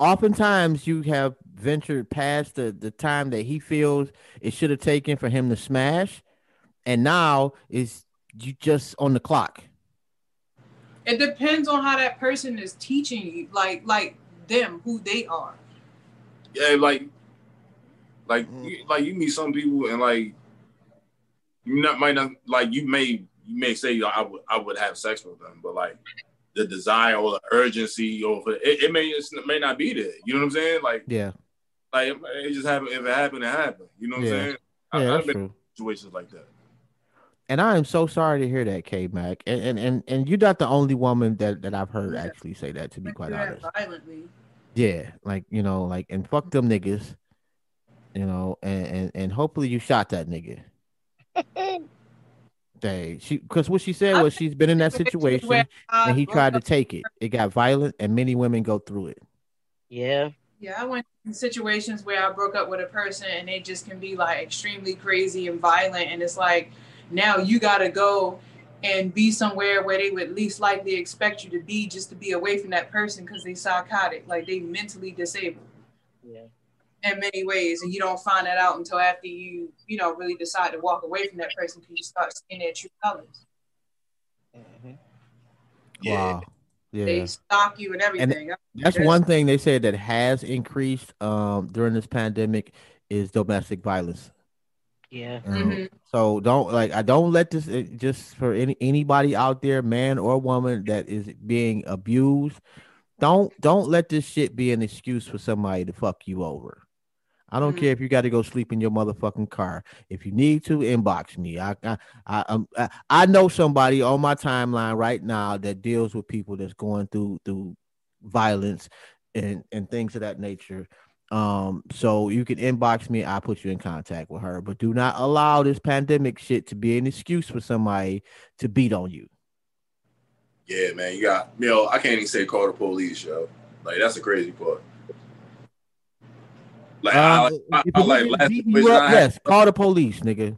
Oftentimes, you have ventured past the the time that he feels it should have taken for him to smash, and now is you just on the clock. It depends on how that person is teaching you, like like them, who they are. Yeah, like, like, Mm. you, like you meet some people and like, you not might not like you may you may say I would I would have sex with them, but like the desire or the urgency or it, it may it may not be there. You know what I'm saying? Like, Yeah, like it, it just happened. If it happened, it happened. You know what Yeah. I'm saying? I, yeah, I've been true. in situations like that. And I am so sorry to hear that, K Mac. And and and, and you're not the only woman that, that I've heard actually say that, to be quite Do honest. Violently. Yeah, like you know, like and fuck them niggas, you know, and and, and hopefully you shot that nigga. <laughs> They she because what she said was she's been in that situation uh, and he tried to take it. It got violent and many women go through it. Yeah. Yeah, I went in situations where I broke up with a person and they just can be like extremely crazy and violent. And it's like, now you got to go and be somewhere where they would least likely expect you to be just to be away from that person because they psychotic, like they mentally disabled Yeah. in many ways. And you don't find that out until after you, you know, really decide to walk away from that person because you start seeing their true colors. Mhm. Wow. Yeah. They stalk you and everything. That's one thing they said that has increased um during this pandemic is domestic violence. Yeah. Um, Mhm. So don't like I don't let this it, just for any anybody out there, man or woman that is being abused. Don't don't let this shit be an excuse for somebody to fuck you over. I don't Mhm. care if you got to go sleep in your motherfucking car. If you need to, inbox me. I I I, um, I I know somebody on my timeline right now that deals with people that's going through through violence and and things of that nature. Um, so you can inbox me. I'll put you in contact with her. But do not allow this pandemic shit to be an excuse for somebody to beat on you. Yeah, man, you got yo. I can't even say call the police, yo. Like that's the crazy part. Like, I, Um, I, if like last beat you up, I had- yes, call the police, nigga.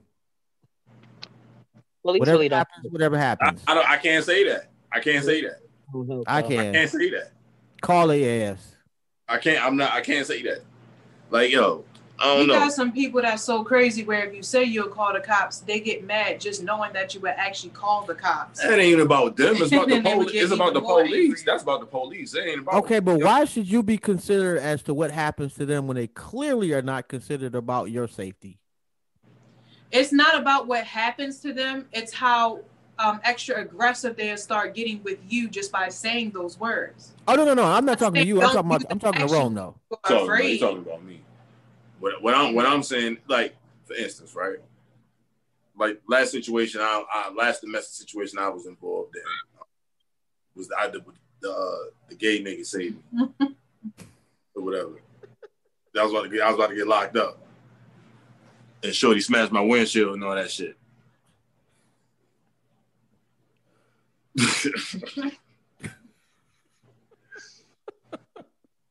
Police Whatever really don't. happens, whatever I, happens. I don't. I can't say that. I can't say that. I can. I can can't say that. call their ass. I can't. I'm not. I can't say that. Like yo, I don't know. You know. got some people that's so crazy where if you say you'll call the cops, they get mad just knowing that you would actually call the cops. That ain't about them. It's <laughs> about the Then they would police. It's about the police. angry. That's about the police. It ain't about. Okay, but why should you be considered as to what happens to them when they clearly are not considered about your safety? It's not about what happens to them, it's how um, extra aggressive they'll start getting with you just by saying those words. Oh no, no, no! I'm not talking to you. I'm talking about. I'm talking to. Rome though. So are you afraid. talking about me? What, what I'm what I'm saying, like for instance, right? Like last situation, I, I last domestic situation I was involved in was I the the, uh, the gay nigga saved me <laughs> or whatever. That was about to get I was about to get locked up, and Shorty smashed my windshield and all that shit. <laughs>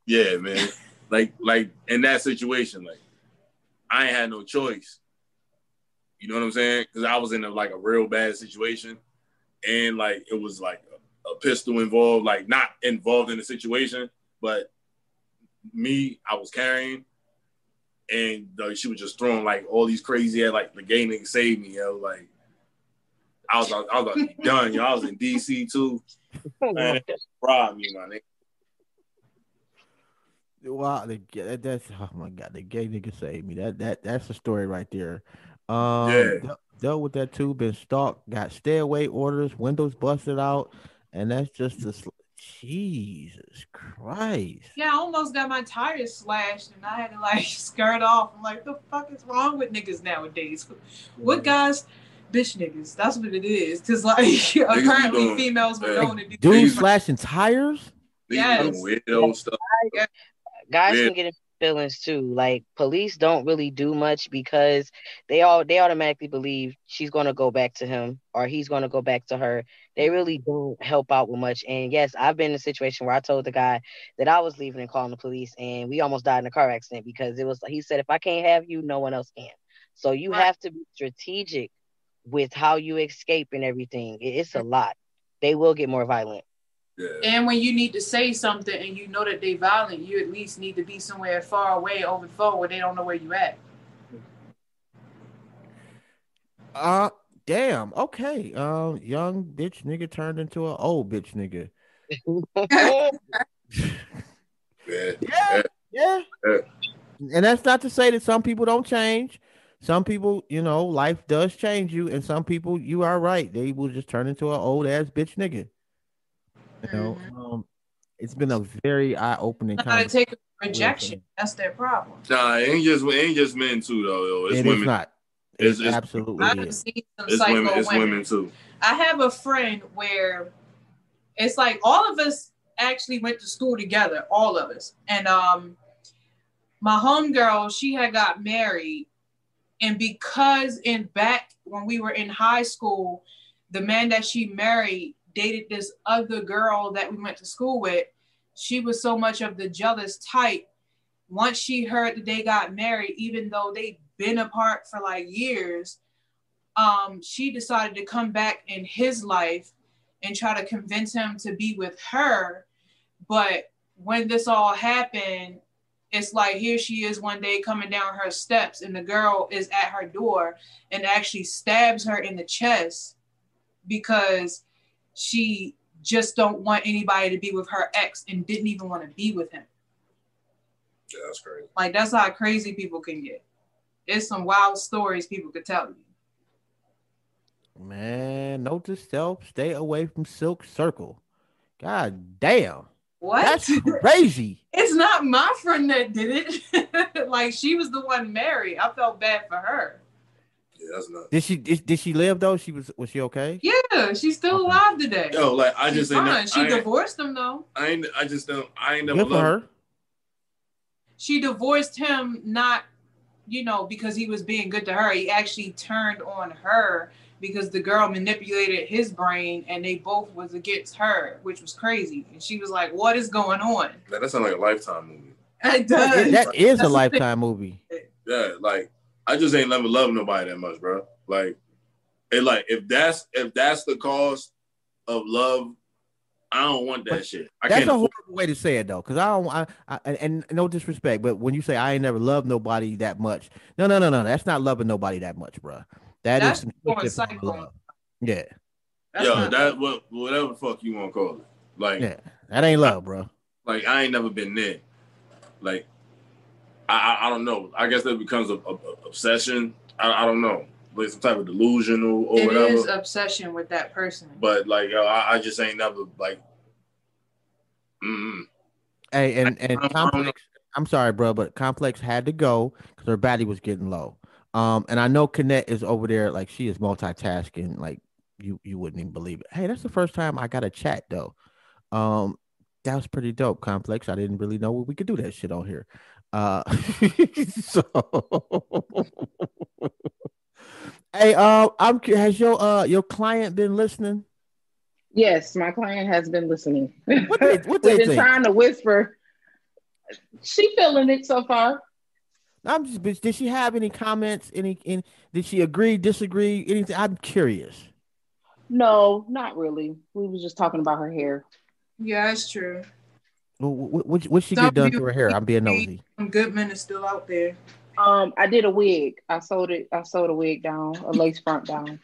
yeah, man. Like, like in that situation, like I ain't had no choice. You know what I'm saying? Because I was in a, like a real bad situation, and like it was like a, a pistol involved, like not involved in the situation, but me, I was carrying, and uh, she was just throwing like all these crazy, like the gay nigga saved me, yo. Like I was, I was about to be done, yo. I was in DC too. Man, robbed me, my nigga. Wow, the that, that's oh my god, the gay nigga saved me. That that that's the story right there. Um, Yeah. dealt, dealt with that too. Been stalked. Got stay away orders. Windows busted out, and that's just the sl- Jesus Christ. Yeah, I almost got my tires slashed and I had to like <laughs> skirt off. I'm like, the fuck is wrong with niggas nowadays? What guys? Bitch niggas. That's what it is. Cause like be <laughs> apparently doing- females were yeah. known to do Dude Niggas- slashing tires. Niggas Yes. weirdo stuff. guys Yeah. can get in feelings too. Like police don't really do much because they all they automatically believe she's gonna go back to him or he's gonna go back to her. They really don't help out with much. And yes, I've been in a situation where I told the guy that I was leaving and calling the police, and we almost died in a car accident because it was he said if I can't have you, no one else can. So you Right. have to be strategic with how you escape and everything. It's a lot. They will get more violent. Yeah. And when you need to say something and you know that they violent, you at least need to be somewhere far away over the phone where they don't know where you at. Uh, damn. Okay. Um, young bitch nigga turned into an old bitch nigga. <laughs> <laughs> Yeah. Yeah, yeah. Yeah. And that's not to say that some people don't change. Some people, you know, life does change you, and some people, you are right. They will just turn into an old ass bitch nigga. You know, um, it's been a very eye opening Not to conversation. take rejection. That's their problem. Nah, it ain't just it ain't just men too though. Yo. It's It is women. not. It's, It it's, absolutely I've is. seen some it's psycho women. It's women. women too. I have a friend where it's like all of us actually went to school together, all of us. And um my homegirl, she had got married, and because in back when we were in high school, the man that she married dated this other girl that we went to school with. She was so much of the jealous type. Once she heard that they got married, even though they'd been apart for like years, um, she decided to come back in his life and try to convince him to be with her. But when this all happened, it's like here she is one day coming down her steps, and the girl is at her door and actually stabs her in the chest because she just don't want anybody to be with her ex and didn't even want to be with him. Yeah, that's crazy. Like that's how crazy people can get. It's some wild stories people could tell you. Man, note to self: stay away from Silk Circle. God damn, What? that's crazy. <laughs> It's not my friend that did it. <laughs> like she was the one married. I felt bad for her. Yeah, that's not. Did she did, did she live though? She was was she okay? Yeah, she's still Okay. alive today. Yo, like I She's just ain't. fine. never- She I, ain't, divorced him though. I ain't. I just don't. I ain't never Good for loved. her. She divorced him not, you know, because he was being good to her. He actually turned on her because the girl manipulated his brain and they both was against her, which was crazy. And she was like, "What is going on?" Man, that sounds like a lifetime movie. It That, does. that is a lifetime movie. Yeah, like I just ain't never loved nobody that much, bro. Like, it like if that's if that's the cost of love, I don't want that shit. I That's can't. a afford- horrible way to say it though, because I don't. I, I and, and no disrespect, but when you say I ain't never loved nobody that much, no, no, no, no, that's not loving nobody that much, bro. That is That's some going twisted form psycho. Yeah, That's Yo, not- that what whatever the fuck you want to call it. Like, yeah, that ain't love, bro. like I ain't never been there. Like, I I, I don't know. I guess that becomes a, a, a obsession. I, I don't know, like some type of delusional or It whatever. is obsession with that person. But like, yo, I, I just ain't never like. Mm-mm. Hey, and and I don't- I don't know. complex. I'm sorry, bro, but complex had to go because her battery was getting low. Um, and I know Connect is over there, like she is multitasking, like you you wouldn't even believe it. Hey, that's the first time I got a chat though. Um, that was pretty dope. Complex. I didn't really know we could do that shit on here. Uh, <laughs> so <laughs> hey, uh, I'm has your uh your client been listening? Yes, my client has been listening. What they what <laughs> We've they been think? trying to whisper. She feeling it so far. I'm just. but Did she have any comments? Any? any did she agree? Disagree? Anything? I'm curious. No, not really. We was just talking about her hair. Yeah, that's true. What what what she Some get done to her hair? I'm being nosy. Goodman is still out there. Um, I did a wig. I sewed it. I sewed a wig down, a lace front down.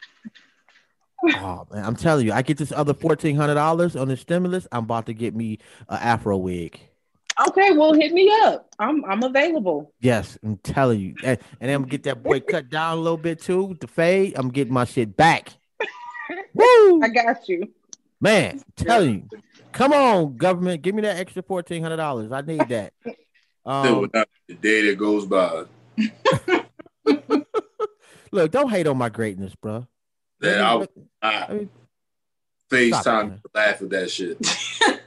Oh man, I'm telling you, I get this other fourteen hundred dollars on the stimulus. I'm about to get me a Afro wig. Okay, well, hit me up. I'm I'm available. Yes, I'm telling you, and, and then I'm gonna get that boy cut down a little bit too with the fade. I'm getting my shit back. <laughs> Woo, I got you. man, I'm telling you, come on, government, give me that extra fourteen hundred dollars. I need that. <laughs> Still Um, without the day that goes by. <laughs> look, don't hate on my greatness, bro. That I, I I mean, FaceTime Stop it, to laugh at that shit.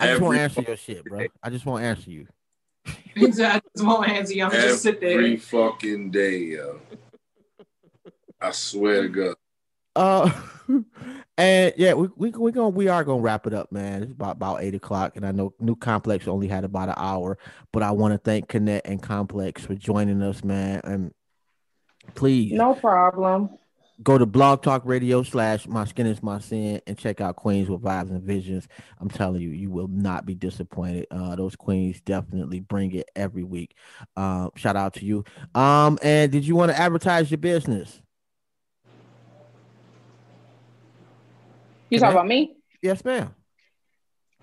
I just won't answer your shit, bro. I just won't answer you. <laughs> I just won't answer you. I'm gonna just sit there. Every fucking day, yo. I swear to God. Uh, <laughs> and yeah, we we we gonna we are gonna wrap it up, man. It's about about eight o'clock, and I know New Complex only had about an hour, but I want to thank Connect and Complex for joining us, man. And please No problem. Go to Blog Talk Radio slash My Skin Is My Sin and check out Queens with Vibes and Visions. I'm telling you, you will not be disappointed. Uh, those queens definitely bring it every week. Uh, shout out to you. Um, and did you want to advertise your business? You talk about me? Yes, ma'am.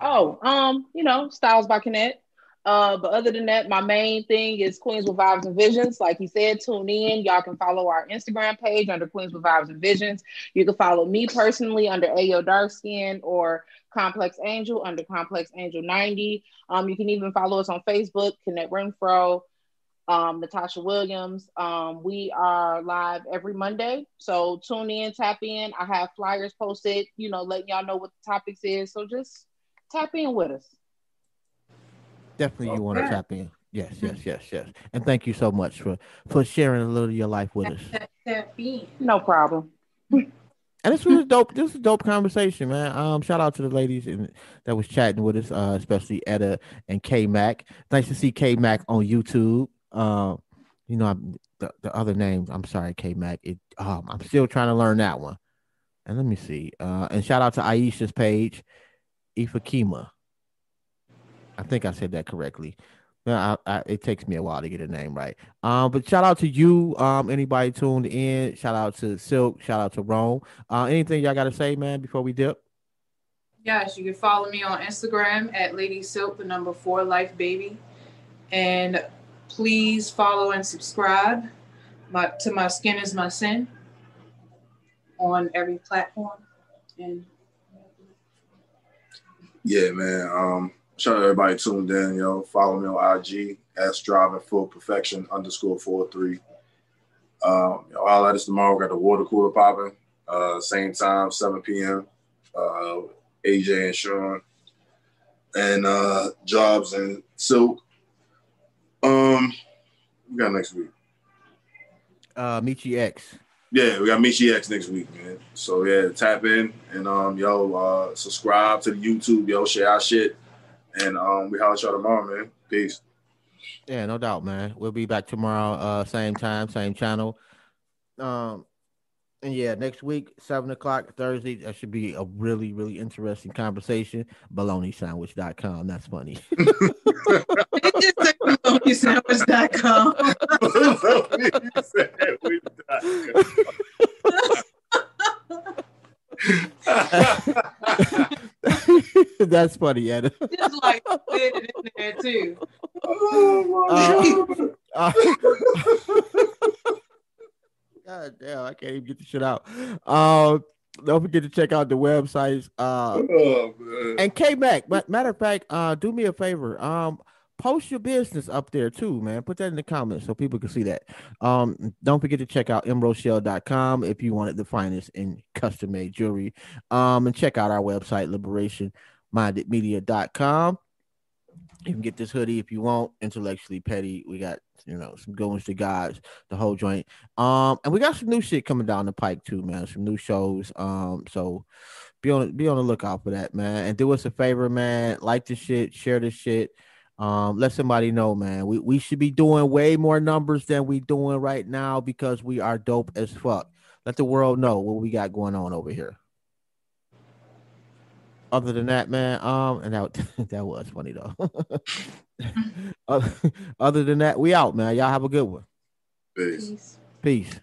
Oh, um, you know, Styles by Connect. Uh, but other than that, my main thing is Queens with Vibes and Visions. Like he said, tune in. Y'all can follow our Instagram page under Queens with Vibes and Visions. You can follow me personally under Ayo Dark Skin or Complex Angel under Complex Angel 90. Um, you can even follow us on Facebook, Connect Renfro. um, Natasha Williams. Um, we are live every Monday, so tune in, tap in. I have flyers posted, you know, letting y'all know what the topics is. So just tap in with us. Definitely, you want to tap in. Yes, yes, yes, yes. And thank you so much for for sharing a little of your life with us. No problem. And this was a dope. This was a dope conversation, man. Um, shout out to the ladies in, that was chatting with us, uh, especially Etta and K Mac. Nice to see K Mac on YouTube. Um, you know, I'm, the the other name. I'm sorry, K Mac. It. Um, I'm still trying to learn that one. And let me see. Uh, and shout out to Aisha's page, Ifakima. I think I said that correctly. I, I, it takes me a while to get a name right. Um, but shout out to you, um, anybody tuned in. Shout out to Silk. Shout out to Rome. Uh, anything y'all got to say, man, before we dip? Yes, you can follow me on Instagram at Lady Silk, the number four life baby, and please follow and subscribe my, to my skin is my sin on every platform. And Yeah, man. Um, shout out to everybody tuned in. Yo, follow me on IG S driving full perfection underscore four three. Um, yo, I'll let us tomorrow. We got the water cooler popping. Uh, same time, 7 p.m. Uh, AJ and Sean and uh, Jobs and Silk. Um, we got next week. Uh, Michi X. Yeah, we got Michi X next week, man. So yeah, tap in and um, yo, uh, subscribe to the YouTube, yo, share our shit, and um, we holler at y'all tomorrow, man. Peace. Yeah, no doubt, man. We'll be back tomorrow, uh, same time, same channel. Um, and yeah, next week, seven o'clock Thursday. That should be a really, really interesting conversation. BaloneySandwich.com. That's funny. it just said baloney-sandwich.com. <laughs> That's funny, Ed. just like fit in there too. oh Uh, <laughs> God damn, I can't even get the shit out. Uh, don't forget to check out the websites. Uh, Oh, man. and K Mac, but matter of fact, uh, do me a favor. Um, post your business up there too, man. Put that in the comments so people can see that. Um, don't forget to check out emeraldshell.com if you wanted the finest in custom made jewelry. Um, and check out our website, liberationmindedmedia.com. You can get this hoodie if you want, intellectually petty. We got you know some goings to gods, the whole joint. Um, and we got some new shit coming down the pike too, man. Some new shows. Um, so be on be on the lookout for that, man. And do us a favor, man. Like the shit, share the shit. Um, let somebody know, man. We we should be doing way more numbers than we doing right now because we are dope as fuck. Let the world know what we got going on over here. Other than that, man, um, and that <laughs> that was funny though. <laughs> other, other than that, we out, man. Y'all have a good one. Peace. Peace. Peace.